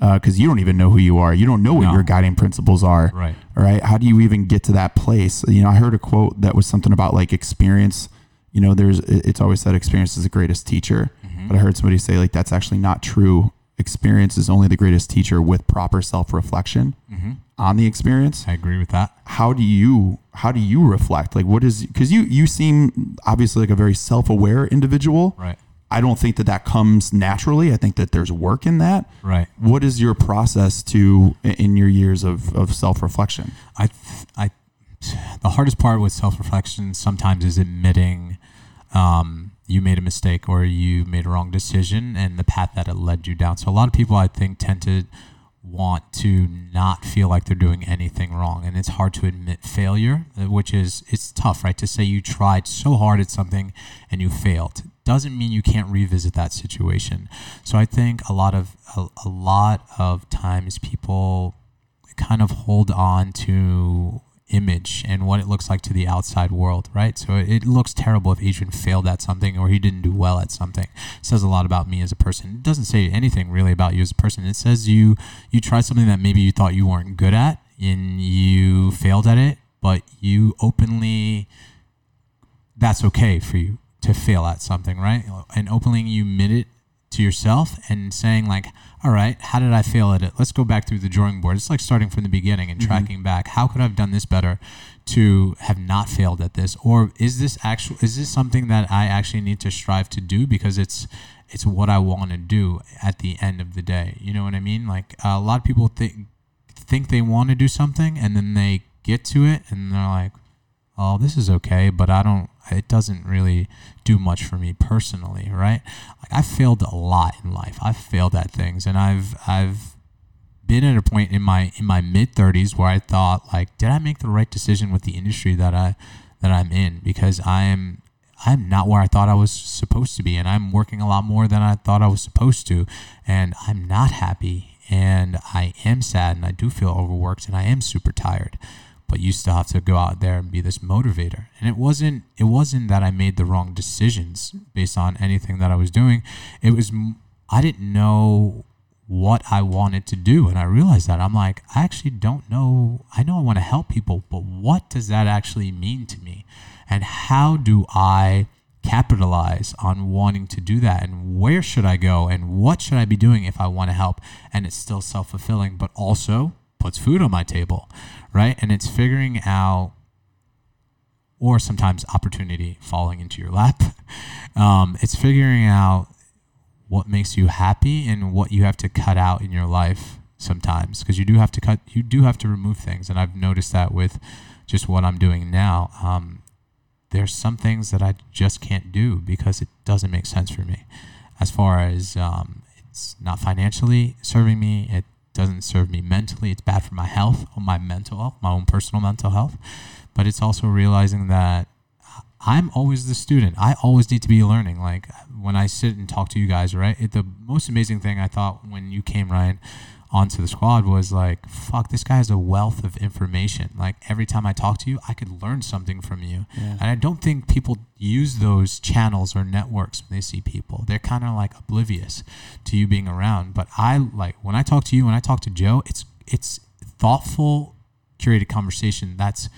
Because you don't even know who you are. You don't know what No. your guiding principles are. Right. All right. How do you even get to that place? You know, I heard a quote that was something about like experience. You know, there's it's always said experience is the greatest teacher, but I heard somebody say like that's actually not true. Experience is only the greatest teacher with proper self reflection Mm-hmm. on the experience. I agree with that. How do you how do you reflect? Like, what is because you you seem obviously like a very self aware individual. Right. I don't think that that comes naturally. I think that there's work in that. Right. What is your process to in your years of, of self reflection? I, I, the hardest part with self reflection sometimes is admitting um, you made a mistake or you made a wrong decision and the path that it led you down. So a lot of people, I think, tend to want to not feel like they're doing anything wrong, and it's hard to admit failure, uh, which is it's tough, right? To say you tried so hard at something and you failed. doesn't mean you can't revisit that situation. So I think a lot of a, a lot of times people kind of hold on to image and what it looks like to the outside world, right? So it, looks terrible if Adrian failed at something or he didn't do well at something. It says a lot about me as a person. It doesn't say anything really about you as a person. It says you you tried something that maybe you thought you weren't good at and you failed at it, but you openly that's okay for you to fail at something, right? And openly you admit it to yourself and saying like, all right, how did I fail at it? Let's go back through the drawing board. It's like starting from the beginning and mm-hmm. tracking back. How could I have done this better to have not failed at this? Or is this actual is this something that I actually need to strive to do because it's it's what I want to do at the end of the day. You know what I mean? Like a lot of people think think they want to do something and then they get to it and they're like, "Oh, this is okay, but I don't it doesn't really do much for me personally, right? Like I failed a lot in life. I've failed at things and I've I've been at a point in my in my mid 30s where I thought like did I make the right decision with the industry that I that I'm in because I am I'm not where I thought I was supposed to be and I'm working a lot more than I thought I was supposed to and I'm not happy and I am sad and I do feel overworked and I am super tired but you still have to go out there and be this motivator. And it wasn't it wasn't that i made the wrong decisions based on anything that i was doing. It was i didn't know what i wanted to do. And i realized that. I'm like i actually don't know i know i want to help people but what does that actually mean to me? And how do i capitalize on wanting to do that? And where should i go? And what should i be doing if i want to help? And it's still self-fulfilling but also puts food on my table right? And it's figuring out, or sometimes opportunity falling into your lap. *laughs* Um, it's figuring out what makes you happy and what you have to cut out in your life sometimes because you do have to cut you do have to remove things and i've noticed that with just what i'm doing now um, there's some things that i just can't do because it doesn't make sense for me as far as um, it's not financially serving me it doesn't serve me mentally. It's bad for my health, my mental health, my own personal mental health. But it's also realizing that I'm always the student. I always need to be learning. Like when I sit and talk to you guys, right? It, the most amazing thing I thought when you came, Ryan, onto the squad was like, fuck, this guy has a wealth of information. Like every time I talk to you, I could learn something from you. Yeah. And I don't think people use those channels or networks when they see people. They're kind of like oblivious to you being around. But I like when I talk to you, when I talk to Joe, it's it's thoughtful, curated conversation that's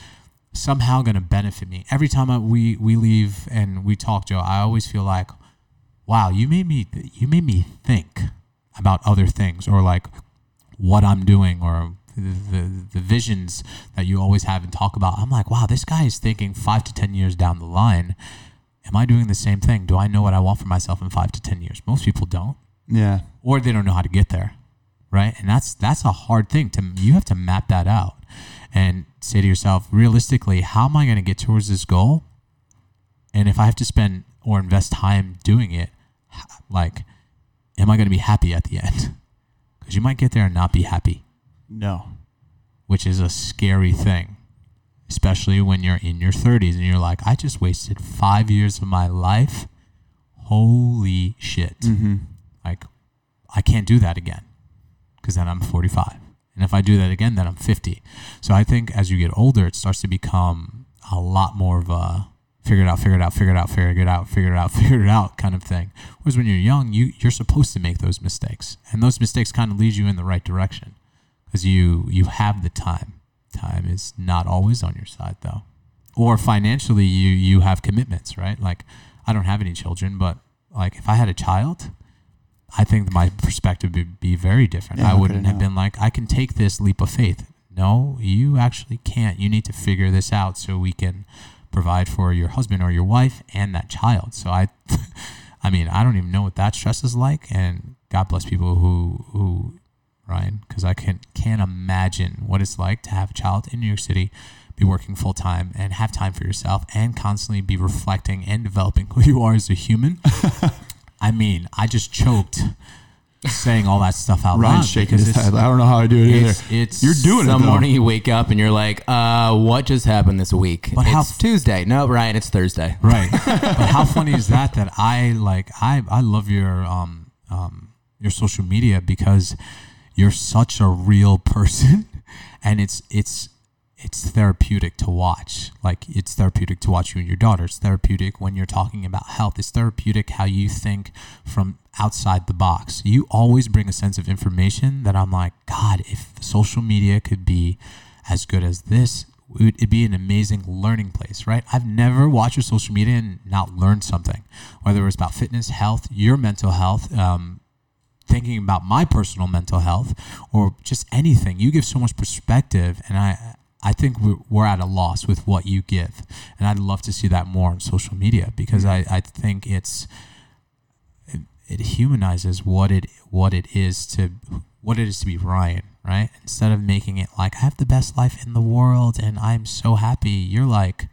somehow going to benefit me. Every time I, we we leave and we talk, Joe, I always feel like, wow, you made me you made me think about other things or like what I'm doing or the, the, the visions that you always have and talk about. I'm like, wow, this guy is thinking five to 10 years down the line. Am I doing the same thing? Do I know what I want for myself in five to 10 years? Most people don't. Yeah. Or they don't know how to get there. Right. And that's, that's a hard thing to, you have to map that out and say to yourself, realistically, how am I going to get towards this goal? And if I have to spend or invest time doing it, like, am I going to be happy at the end? *laughs* because you might get there and not be happy. No. Which is a scary thing, especially when you're in your 30s and you're like, I just wasted five years of my life. Holy shit. Mm-hmm. Like, I can't do that again because then I'm 45. And if I do that again, then I'm 50. So I think as you get older, it starts to become a lot more of a figure it out, figure it out, figure it out, figure it out, figure it out, *laughs* figure it out kind of thing. Whereas when you're young, you you're supposed to make those mistakes, and those mistakes kind of lead you in the right direction because you you have the time. Time is not always on your side though, or financially you you have commitments, right? Like I don't have any children, but like if I had a child. I think my perspective would be very different. Yeah, I wouldn't have been like, I can take this leap of faith. No, you actually can't. You need to figure this out so we can provide for your husband or your wife and that child. So I, *laughs* I mean, I don't even know what that stress is like. And God bless people who who Ryan, because I can can't imagine what it's like to have a child in New York City, be working full time and have time for yourself, and constantly be reflecting and developing *laughs* who you are as a human. *laughs* I mean, I just choked saying all that stuff out Ryan's loud. shaking his head. I don't know how I do it either. It's, it's You're doing Some it though. morning you wake up and you're like, uh, what just happened this week? But it's how- Tuesday. No, Ryan, it's Thursday. right. *laughs* but how funny is that? That I like I I love your um um your social media because you're such a real person, *laughs* and it's it's it's therapeutic to watch. Like it's therapeutic to watch you and your daughter. It's therapeutic when you're talking about health. It's therapeutic how you think from outside the box. You always bring a sense of information that I'm like, God, if social media could be as good as this, it would be an amazing learning place, right? I've never watched your social media and not learned something, whether it was about fitness, health, your mental health, um, thinking about my personal mental health or just anything. You give so much perspective, and I I think we're, we're at a loss with what you give, and I'd love to see that more on social media because I, I think it's it, humanizes what it what it is to what it is to be Ryan, right? Instead of making it like I have the best life in the world and I'm so happy, you're like.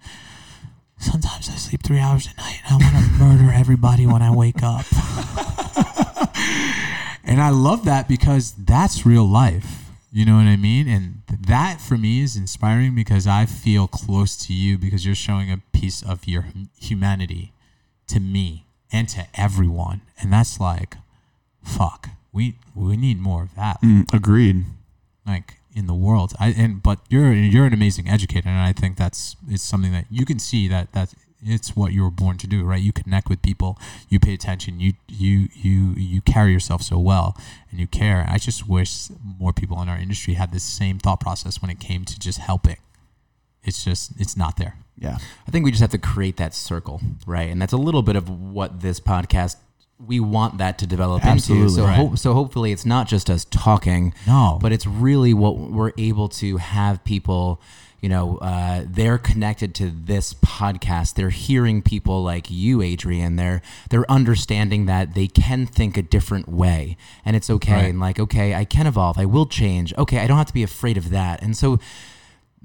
Sometimes I sleep three hours a night and I want to *laughs* murder everybody when I wake up. *laughs* And I love that because that's real life. You know what I mean? And that for me is inspiring because I feel close to you because you're showing a piece of your humanity to me and to everyone. And that's like, fuck. We we need more of that. Mm, agreed. Like in the world. I and but you're you're an amazing educator and I think that's it's something that you can see that that it's what you were born to do, right? You connect with people, you pay attention, you you you you carry yourself so well and you care. I just wish more people in our industry had this same thought process when it came to just helping. It's just it's not there. Yeah. I think we just have to create that circle, right? And that's a little bit of what this podcast we want that to develop Absolutely, into. So, right. ho- so hopefully, it's not just us talking, No. but it's really what we're able to have people. You know, uh, they're connected to this podcast. They're hearing people like you, Adrian. They're they're understanding that they can think a different way, and it's okay. Right. And like, okay, I can evolve. I will change. Okay, I don't have to be afraid of that. And so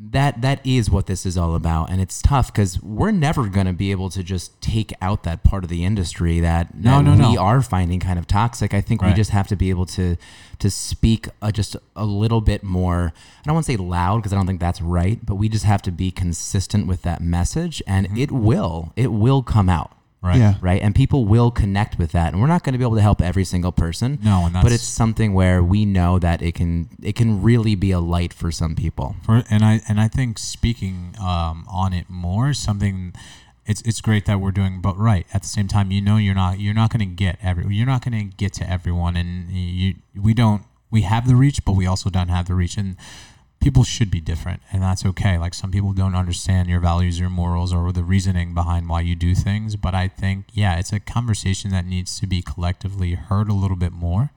that that is what this is all about. And it's tough because we're never going to be able to just take out that part of the industry that, No, that no, we no. are finding kind of toxic. I think we just have to be able to to speak uh, just a little bit more. I don't want to say loud because i don't think that's right but we just have to be consistent with that message and it will it will come out Right. Yeah. right and people will connect with that and we're not going to be able to help every single person No, and but it's something where we know that it can it can really be a light for some people For, and I and I think speaking um, on it more something. It's it's great that we're doing, but right at the same time, you know, you're not you're not going to get every you're not going to get to everyone, and you we don't we have the reach, but we also don't have the reach, and people should be different, and that's okay. Like some people don't understand your values, your morals, or the reasoning behind why you do things, but I think yeah, it's a conversation that needs to be collectively heard a little bit more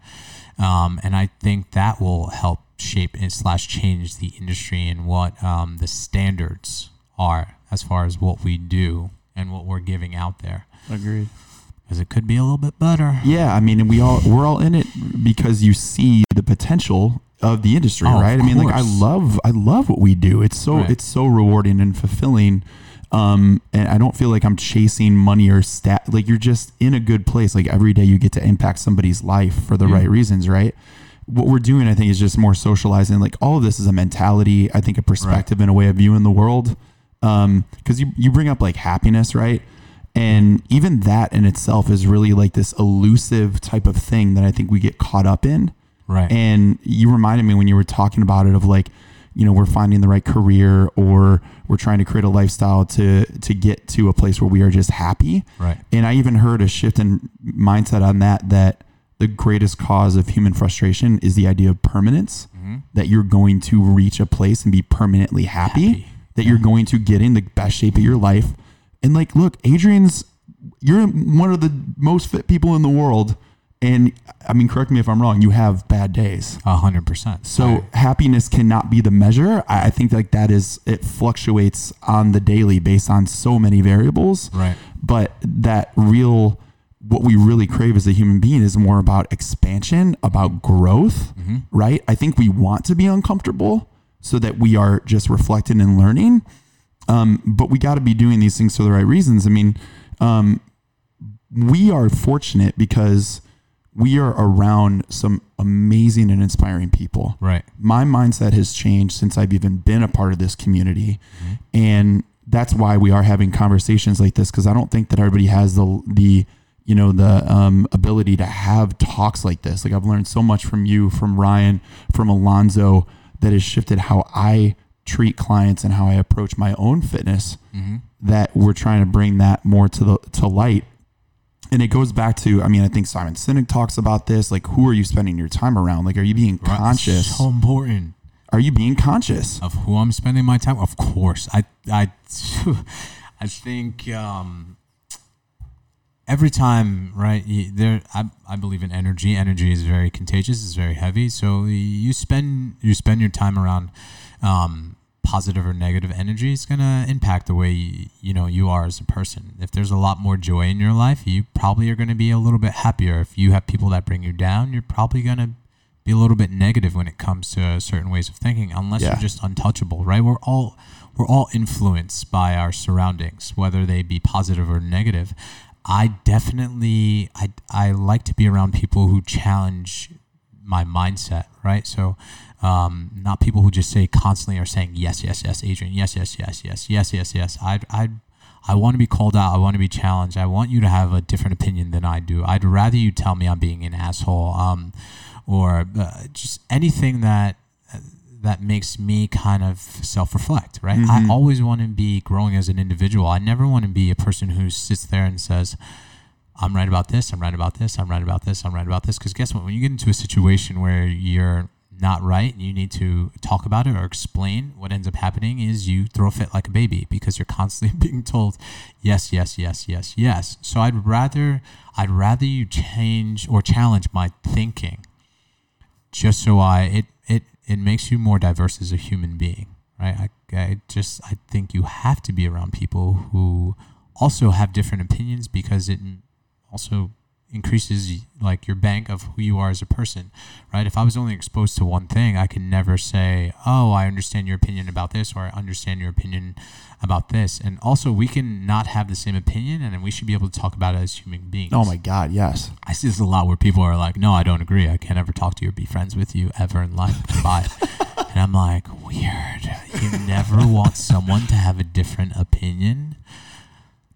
um, and I think that will help shape and slash change the industry and what um, the standards are as far as what we do and what we're giving out there. Agreed. Because it could be a little bit better. Yeah, I mean, and we all we're all in it because you see the potential of the industry, Oh, right? I mean, like I love I love what we do. It's so Right. it's so rewarding and fulfilling. Um, and I don't feel like I'm chasing money or stat. Like you're just in a good place. Like every day you get to impact somebody's life for the Yeah. right reasons, right? What we're doing, I think, is just more socializing. Like all of this is a mentality. I think a perspective and a way of viewing the world. Um, because you you bring up like happiness, right? And even that in itself is really like this elusive type of thing that I think we get caught up in. Right. And you reminded me when you were talking about it of like, you know, we're finding the right career or we're trying to create a lifestyle to to get to a place where we are just happy. Right. And I even heard a shift in mindset on that that the greatest cause of human frustration is the idea of permanence. Mm-hmm. That you're going to reach a place and be permanently happy. Happy. That you're going to get in the best shape of your life. And like, look, Adrian's you're one of the most fit people in the world. And I mean, correct me if I'm wrong, you have bad days. A hundred percent. So happiness cannot be the measure. I think like that is it fluctuates on the daily based on so many variables. Right. But that real what we really crave as a human being is more about expansion, about growth, right? I think we want to be uncomfortable so that we are just reflecting and learning. Um, but we got to be doing these things for the right reasons. I mean, um, we are fortunate because we are around some amazing and inspiring people. Right. My mindset has changed since I've even been a part of this community. And that's why we are having conversations like this because I don't think that everybody has the the you know the um, ability to have talks like this. Like I've learned so much from you, from Ryan, from Alonzo that has shifted how I treat clients and how I approach my own fitness. That we're trying to bring that more to the to light and it goes back to i mean i think simon sinek talks about this like who are you spending your time around like are you being Right. conscious So important are you being conscious of who I'm spending my time. Of course, I I *laughs* I think um, every time, right? you- There, I, I believe in energy. Energy is very contagious. It's very heavy. So you spend you spend your time around um, positive or negative energy. is gonna impact the way you, you know you are as a person. If there's a lot more joy in your life, you probably are gonna be a little bit happier. If you have people that bring you down, you're probably gonna be a little bit negative when it comes to certain ways of thinking unless Yeah. you're just untouchable right we're all we're all influenced by our surroundings whether they be positive or negative i definitely i i like to be around people who challenge my mindset right so um, not people who just say constantly are saying yes yes yes adrian yes yes yes yes yes yes yes i i I want to be called out. I want to be challenged. I want you to have a different opinion than I do. I'd rather you tell me I'm being an asshole. Um, or uh, just anything that that makes me kind of self-reflect right i always want to be growing as an individual i never want to be a person who sits there and says i'm right about this i'm right about this i'm right about this i'm right about this because guess what when you get into a situation where you're not right and you need to talk about it or explain what ends up happening is you throw a fit like a baby because you're constantly *laughs* being told yes yes yes yes yes so i'd rather i'd rather you change or challenge my thinking just so I it it it makes you more diverse as a human being, right? I, I just I think you have to be around people who also have different opinions because it also increases like your bank of who you are as a person, right? If I was only exposed to one thing, I could never say, "Oh, I understand your opinion about this," or "I understand your opinion about this." And also, we can not have the same opinion, and we should be able to talk about it as human beings. oh my god yes I see this a lot where people are like, "No, I don't agree. I can't ever talk to you or be friends with you ever in life." *laughs* Goodbye. and I'm like, "Weird. You never want someone to have a different opinion."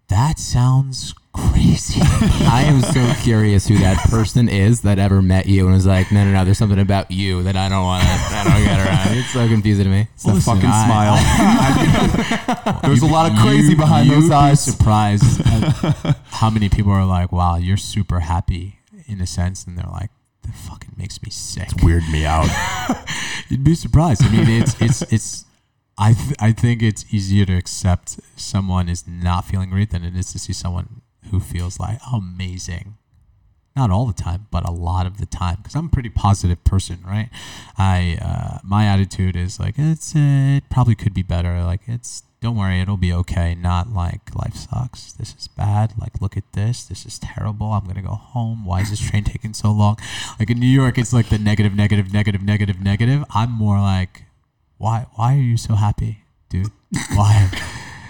That sounds crazy. I am so curious who that person is that ever met you and was like, no, no, no, there's something about you that I don't want to, I don't get around. It's so confusing to me. it's that Listen, fucking I- smile *laughs* there's a lot of crazy behind those eyes surprised *laughs* at how many people are like, "Wow, you're super happy," in a sense, and they're like, "That fucking makes me sick." It's weird me out *laughs* You'd be surprised. I mean, it's it's it's. I th- I think it's easier to accept someone is not feeling great than it is to see someone who feels like amazing. Not all the time, but a lot of the time, because I'm a pretty positive person, right? I uh, my attitude is like it's it probably could be better. Like it's don't worry, it'll be okay. Not like life sucks. This is bad. Like look at this. This is terrible. I'm gonna go home. Why is this train *laughs* taking so long? Like in New York, it's like the negative, negative, negative, negative, negative. I'm more like, why? Why are you so happy, dude? Why?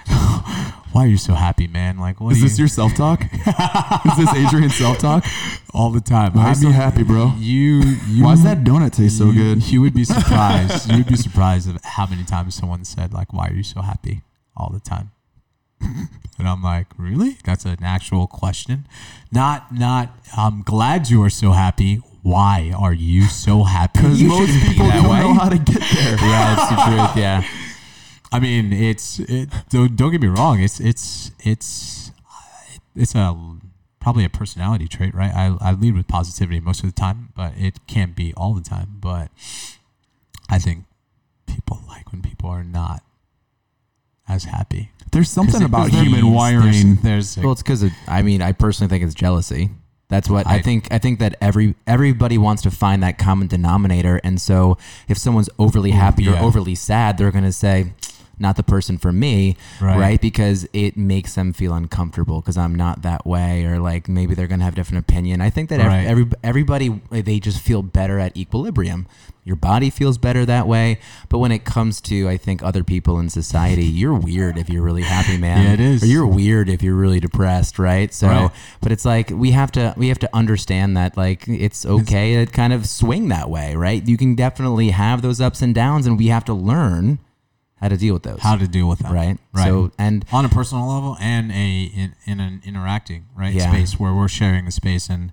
*laughs* Why are you so happy, man? Like, what is this you, your self-talk is this adrian self-talk all the time? why I'm be happy bro You, you. why does that donut taste so good You would be surprised. you would be surprised of how many times someone said like, "Why are you so happy?" all the time. and I'm like, really? That's an actual question. Not, not. I'm glad you are so happy. Why are you so happy? because *laughs* most shouldn't be people don't way. know how to get there *laughs* Yeah, it's the truth. *laughs* Yeah. I mean, it's it, don't, don't get me wrong. It's it's it's it's a probably a personality trait, right? I, I lead with positivity most of the time, but it can't be all the time. But I think people like when people are not as happy. there's something it- about 'cause there human wiring There's, there's Well, it's because I mean, I personally think it's jealousy. That's what I, I- think. I think that every everybody wants to find that common denominator, and so if someone's overly happy or overly sad, they're going to say, not the person for me, Right. right? Because it makes them feel uncomfortable because I'm not that way, or like maybe they're gonna have a different opinion. I think that Right. every, everybody eh, they just feel better at equilibrium. Your body feels better that way, but when it comes to I think other people in society, you're weird if you're really happy, *laughs* man. Yeah, it is. Or you're weird if you're really depressed, right? So, Right. but it's like we have to we have to understand that like it's okay to kind of swing that way, right? You can definitely have those ups and downs, and we have to learn how to deal with those. How to deal with that? right? Right. So and on a personal level and a in, in an interacting right Yeah. space where we're sharing the space and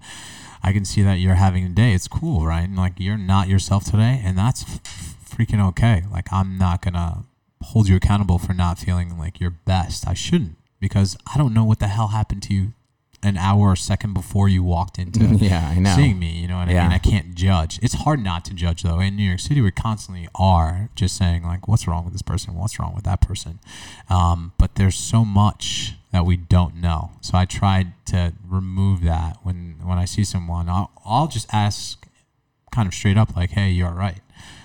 I can see that you're having a day. It's cool, right? And like you're not yourself today, and that's f- freaking okay. Like I'm not gonna hold you accountable for not feeling like your best. I shouldn't because I don't know what the hell happened to you an hour or second before you walked into *laughs* Yeah, I know. seeing me. You know what I mean? I can't judge. It's hard not to judge though. In New York City, we constantly are just saying like, "What's wrong with this person? What's wrong with that person?" Um, but there's so much that we don't know. So I tried to remove that when when I see someone. I'll, I'll just ask kind of straight up like, "Hey, you're right."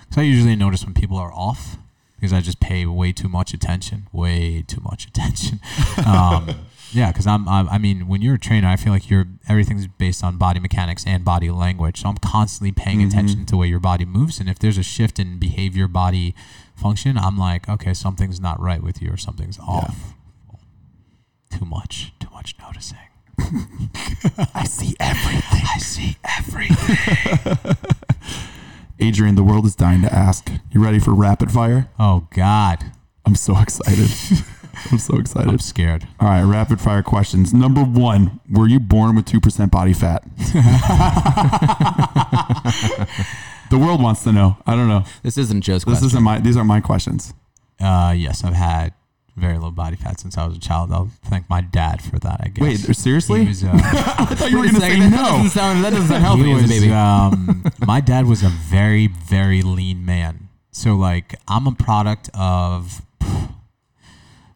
Because I usually notice when people are off because I just pay way too much attention, way too much attention. *laughs* Um, yeah, because I'm, I'm, I mean, when you're a trainer, I feel like you're everything's based on body mechanics and body language. So I'm constantly paying mm-hmm. attention to where your body moves, and if there's a shift in behavior, body function, I'm like, okay, something's not right with you, or something's off. Too much, too much noticing. *laughs* I see everything. I see everything. *laughs* Adrian, the world is dying to ask. You ready for rapid fire? oh God, I'm so excited. *laughs* I'm so excited. I'm scared. All right, rapid fire questions. Number one, were you born with 2% body fat? *laughs* the world wants to know. I don't know. this isn't Joe's This question. isn't my, these are my questions. Uh, yes, I've had very low body fat since I was a child. I'll thank my dad for that. I guess. Wait, seriously? Was, uh, *laughs* I thought you were going to say *laughs* That no. doesn't sound, that doesn't sound healthy he as a baby. um, my dad was a very, very lean man. So like, I'm a product of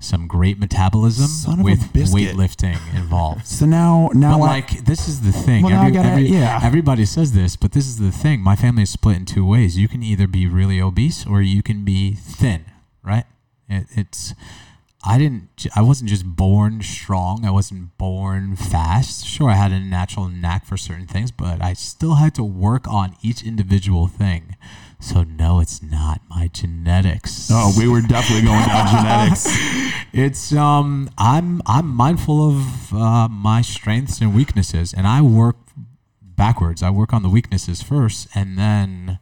some great metabolism Son with weightlifting involved. *laughs* So now, now But I- like, this is the thing. Well, I gotta- yeah. Everybody says this, but this is the thing. My family is split in two ways. You can either be really obese or you can be thin, right? It, it's. I didn't. I wasn't just born strong. I wasn't born fast. Sure, I had a natural knack for certain things, but I still had to work on each individual thing. So no, it's not my genetics. oh, we were definitely going down *laughs* genetics. It's um I'm I'm mindful of uh, my strengths and weaknesses and I work backwards. I work on the weaknesses first and then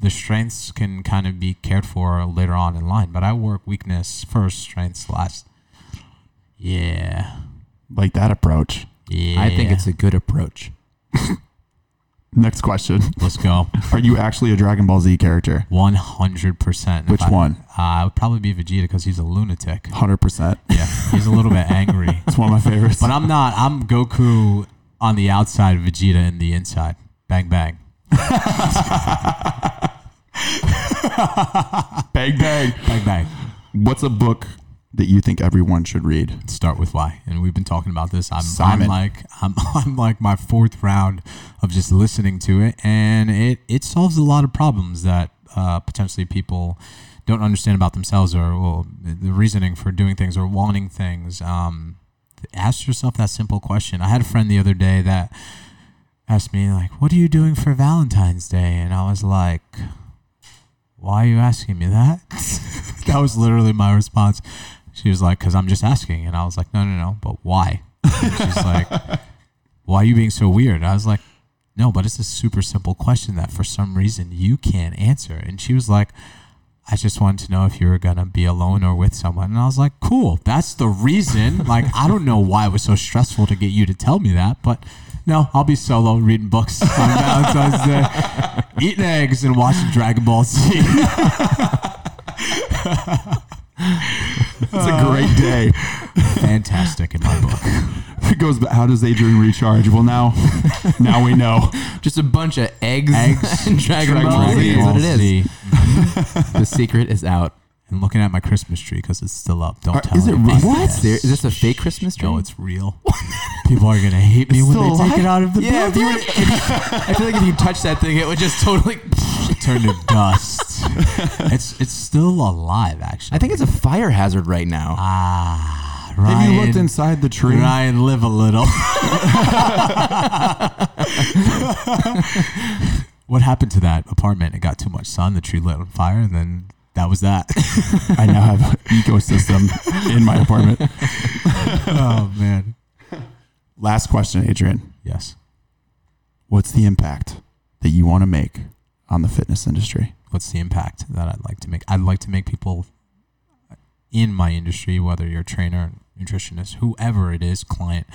the strengths can kind of be cared for later on in line, but I work weakness first, strengths last. Yeah. Like that approach. Yeah. I think it's a good approach. *laughs* Next question. Let's go. Are you actually a Dragon Ball Z character? 100%. Which I- one? Uh, I would probably be Vegeta because he's a lunatic. 100%. Yeah. He's a little bit angry. *laughs* It's one of my favorites. But I'm not. I'm Goku on the outside, Vegeta in the inside. Bang bang. *laughs* bang, bang. Bang bang. What's a book that you think everyone should read? Start with why. And we've been talking about this. I'm, Simon. I'm like I'm *laughs* I'm like my fourth round of just listening to it, and it it solves a lot of problems that uh, potentially people don't understand about themselves or well, the reasoning for doing things or wanting things. Um, ask yourself that simple question. I had a friend the other day that asked me like, "What are you doing for Valentine's Day?" And I was like, "Why are you asking me that?" *laughs* that was literally my response. She was like, "Cause I'm just asking," and I was like, "No, no, no, but why?" And she's like, *laughs* "Why are you being so weird?" I was like, "No, but it's a super simple question that for some reason you can't answer." And she was like. I just wanted to know if you were gonna be alone or with someone, and I was like, "Cool, that's the reason." Like, I don't know why it was so stressful to get you to tell me that, but no, I'll be solo reading books *laughs* on Valentine's Day, uh, eating eggs and watching Dragon Ball Z. *laughs* It's a great day. Fantastic in my book. *laughs* It goes, but how does Adrian recharge? Well, now, now we know. Just a bunch of eggs, Eggs, *laughs* and Dragon, Dragon Ball Z. is what it is. *laughs* The secret is out. And looking at my Christmas tree because it's still up. Don't Are- tell is it anybody. real? What? There- Is this a fake Christmas tree? No, it's real. *laughs* People are gonna hate me It's when still they take it out of the yeah. If you were, if you- I feel like if you touch that thing, it would just totally *laughs* Turn to dust. it's it's still alive, actually. I think it's a fire hazard right now. ah, Ryan, Have you looked inside the tree? Ryan, live a little. *laughs* what happened to that apartment? It got too much sun. The tree lit on fire, and then that was that. *laughs* I now have an ecosystem in my apartment. *laughs* oh man. Last question, Adrian. Yes. What's the impact that you want to make on the fitness industry? What's the impact that I'd like to make? I'd like to make people in my industry, whether you're a trainer, nutritionist, whoever it is, client,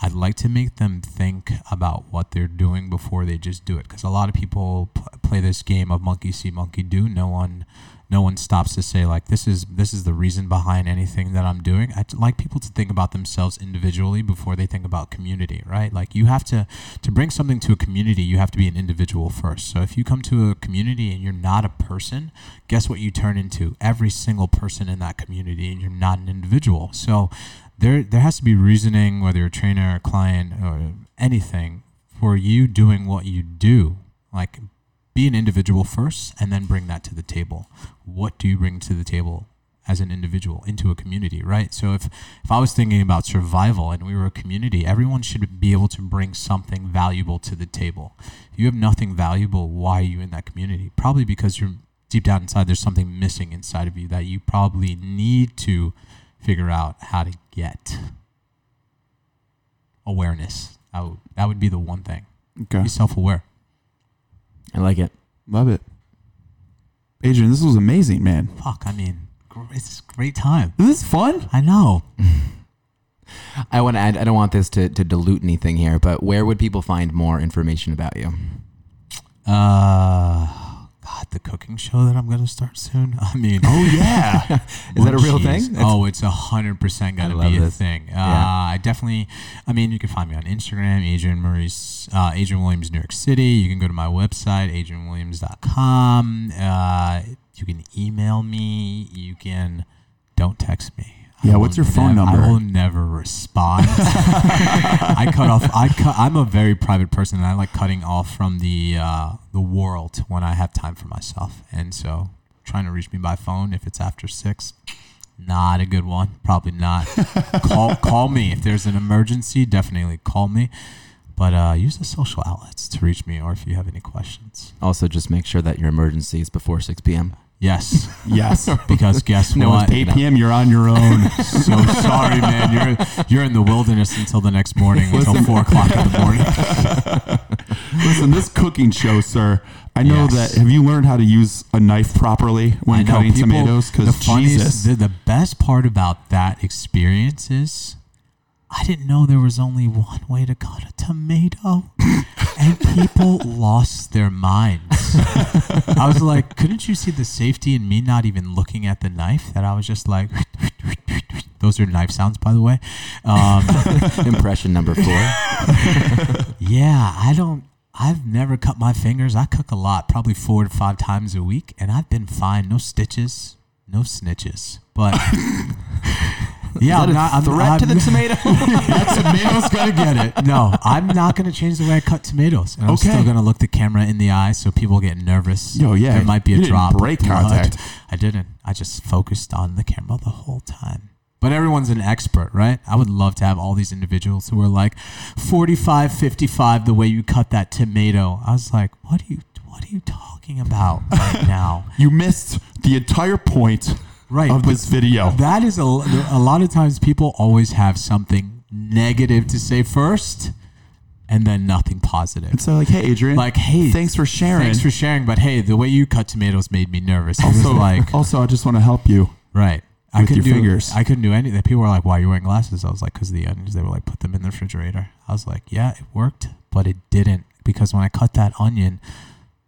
I'd like to make them think about what they're doing before they just do it. Because a lot of people p- play this game of monkey see, monkey do. No one, no one stops to say like this is this is the reason behind anything that I'm doing. I'd like people to think about themselves individually before they think about community, right? Like you have to to bring something to a community, you have to be an individual first. So if you come to a community and you're not a person, guess what you turn into? Every single person in that community, and you're not an individual. So there there has to be reasoning, whether you're a trainer, a client, or anything, for you doing what you do. Like be an individual first and then bring that to the table. What do you bring to the table as an individual into a community, right? So if if I was thinking about survival and we were a community, everyone should be able to bring something valuable to the table. If you have nothing valuable, why are you in that community? Probably because you're deep down inside there's something missing inside of you that you probably need to figure out how to get awareness. That would, that would be the one thing. Okay. Be self-aware. I like it. Love it. Adrian, this was amazing, man. Fuck, I mean, gr- it's a great time. This Is fun? I know. *laughs* I want to add. I don't want this to, to dilute anything here, but where would people find more information about you? Uh, God, the cooking show that I'm gonna start soon. I mean, Oh yeah. *laughs* Is that a real thing? oh, it's a hundred percent gonna love be a thing. Uh, Yeah. I definitely. I mean, you can find me on Instagram, Adrian Maurice, uh, Adrian Williams, New York City. You can go to my website, adrianwilliams.com. Uh, you can email me. You can. Don't text me. Yeah, what's your phone nev- number? I will never respond. *laughs* I cut off. I cut. I'm a very private person, and I like cutting off from the uh, the world when I have time for myself. And so, trying to reach me by phone if it's after six, not a good one. Probably not. *laughs* call call me if there's an emergency. Definitely call me. But uh, use the social outlets to reach me, or if you have any questions. Also, just make sure that your emergency is before 6 p.m. Yes, yes. *laughs* because guess No, what? it's 8 p.m. You're on your own. *laughs* so sorry, man. You're you're in the wilderness until the next morning, until four o'clock in the morning. *laughs* Listen, this cooking show, sir. I know Yes. that. Have you learned how to use a knife properly when know cutting people- tomatoes? Because funniest, Jesus, the, the best part about that experience is, I didn't know there was only one way to cut a tomato, and people lost their minds. I was like, couldn't you see the safety in me not even looking at the knife? That I was just like, *laughs* those are knife sounds, by the way. Um, *laughs* Impression number four. *laughs* Yeah, I don't. I've never cut my fingers. I cook a lot, probably four to five times a week, and I've been fine. No stitches, no snitches. But yeah, I'm a not. I'm, threat to I'm- the *laughs* tomato? *laughs* that tomato's gonna get it. No, I'm not gonna change the way I cut tomatoes. And I'm Okay. still gonna look the camera in the eye so people get nervous. Yo, yeah, there might be a you didn't drop. break contact. I didn't. I just focused on the camera the whole time. But everyone's an expert, right? I would love to have all these individuals who are like 45, 55, the way you cut that tomato. I was like, what are you what are you talking about right *laughs* now? you missed the entire point Right. of this video. that is a, a lot of times people always have something negative to say first and then nothing positive. It's uh, like, hey, Adrian. like, hey, thanks for sharing. Thanks for sharing, but hey, the way you cut tomatoes made me nervous. Also, like, also, I just want to help you. right. I with couldn't your do fingers. I couldn't do anything. People were like, "Why are you wearing glasses?" I was like, "Cause of the onions." They were like, "Put them in the refrigerator." I was like, "Yeah, it worked, but it didn't because when I cut that onion,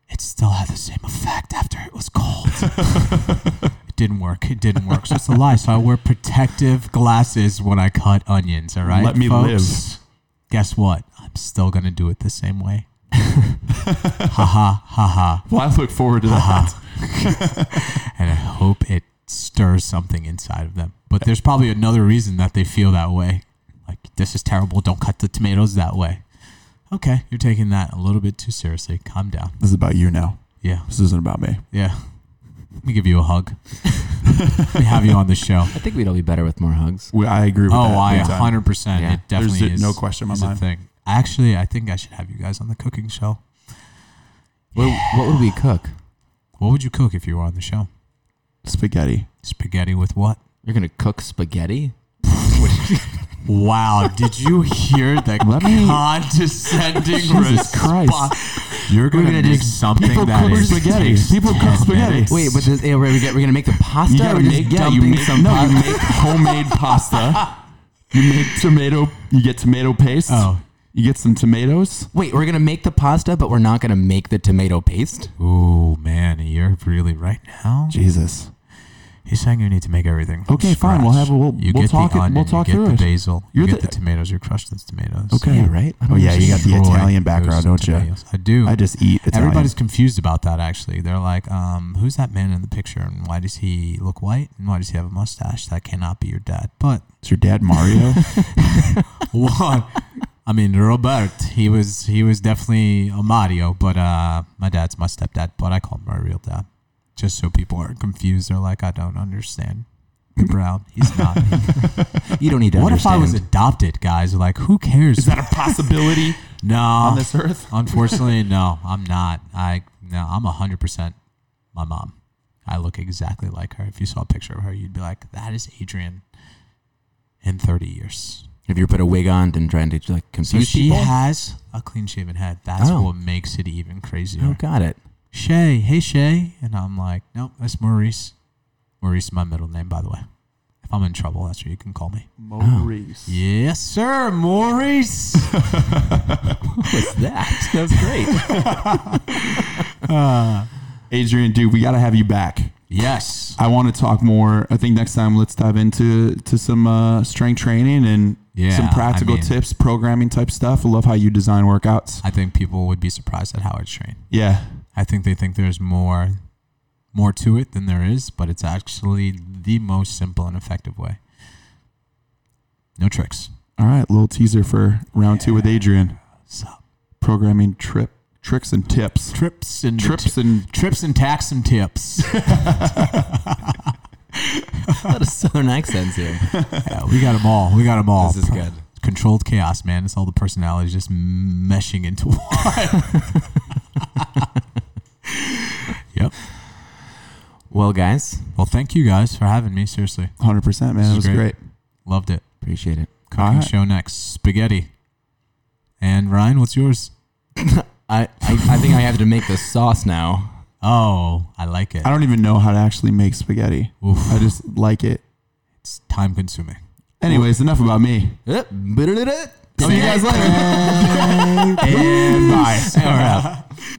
it still had the same effect after it was cold." *laughs* *laughs* it didn't work. It didn't work. So it's a lie. So I wear protective glasses when I cut onions. All right, Let me folks? Guess what? I'm still gonna do it the same way. *laughs* ha ha ha ha. Well, I look forward to that. *laughs* and I hope it stirs something inside of them. But there's probably another reason that they feel that way. Like this is terrible. Don't cut the tomatoes that way. Okay, you're taking that a little bit too seriously. Calm down. This is about you now. Yeah. This isn't about me. Yeah. Let me give you a hug. Let me have you on the show. I think we'd all be better with more hugs. We, I agree with Oh, that. I big time. 100%. Yeah. It definitely There's is. no question in my is a mind. thing. Actually, I think I should have you guys on the cooking show. What, what would we cook? What would you cook if you were on the show? Spaghetti. Spaghetti with what? You're gonna cook spaghetti? *laughs* Wow, did you hear the Let me- condescending Jesus response? Christ. You're gonna, gonna make something people that cook is spaghetti. People cook spaghetti. minutes. Wait, but this, yeah, we're, we're gonna make the pasta. You gotta or just make yeah, you make some no, you make *laughs* homemade pasta. *laughs* You make tomato. You get tomato paste. Oh. You get some tomatoes. Wait, we're gonna make the pasta, but we're not gonna make the tomato paste. Oh man, you're really right now. Jesus. He's saying you need to make everything. from Okay, fine, we'll have a- we'll- you we'll get talk the onion, we'll talk you get through the it. basil, You're you get the- the, tomatoes. You crush those tomatoes. Okay. Yeah, right. Oh yeah, you got the Destroy Italian those background, don't you? tomatoes. I do. I just eat Italian. Everybody's confused about that. Actually, they're like, um, "Who's that man in the picture? And why does he look white? And why does he have a mustache? That cannot be your dad." But Is your dad Mario? *laughs* *laughs* what? I mean, Robert. He was he was definitely a Mario, but uh, my dad's my stepdad. But I call him my real dad, just so people aren't confused. They're like, "I don't understand." You're brown. He's not. *laughs* You don't need to what if I was adopted, guys? Like, who cares? Is that a possibility *laughs* no on this earth? *laughs* Unfortunately, no, I'm not. I no, I'm hundred percent my mom. I look exactly like her. If you saw a picture of her, you'd be like, "That is Adrian." In thirty years, Have you put a wig on and trying to like so confuse she people? has a clean-shaven head. That's Oh. what makes it even crazier. oh, got it. Shay, hey Shay, and I'm like, nope, that's Maurice. Maurice is my middle name, by the way. If I'm in trouble, that's what you can call me. Maurice. Yes, sir, Maurice. *laughs* What's that? That was great. *laughs* Adrian, dude, we got to have you back. yes. I want to talk more. I think next time let's dive into to some uh, strength training and Yeah, some I practical mean- tips, programming type stuff. I love how you design workouts. I think people would be surprised at how I train. Yeah, I think they think there's more more to it than there is, but it's actually the most simple and effective way. No tricks. All right, little teaser for round two with Adrian. Sup? Programming trip tricks and tips. Trips and Trips and trips and tacks and tips. *laughs* a lot of southern accents here. yeah, we got them all. We got them all. This is good. Controlled chaos, man. It's all the personalities just meshing into *laughs* one. *laughs* *laughs* yep. Well, guys, Well, thank you guys for having me. Seriously, 100%, man. This was great. great. loved it. appreciate it. Cooking All right. show next. Spaghetti. And Ryan, what's yours? *laughs* I, I, I think I have to make the sauce now. Oh, I like it. I don't even know how to actually make spaghetti. Oof. I just like it. It's time consuming. Anyways, enough about me. Eh, yep. Eh? See you guys later. *laughs* and bye. All right.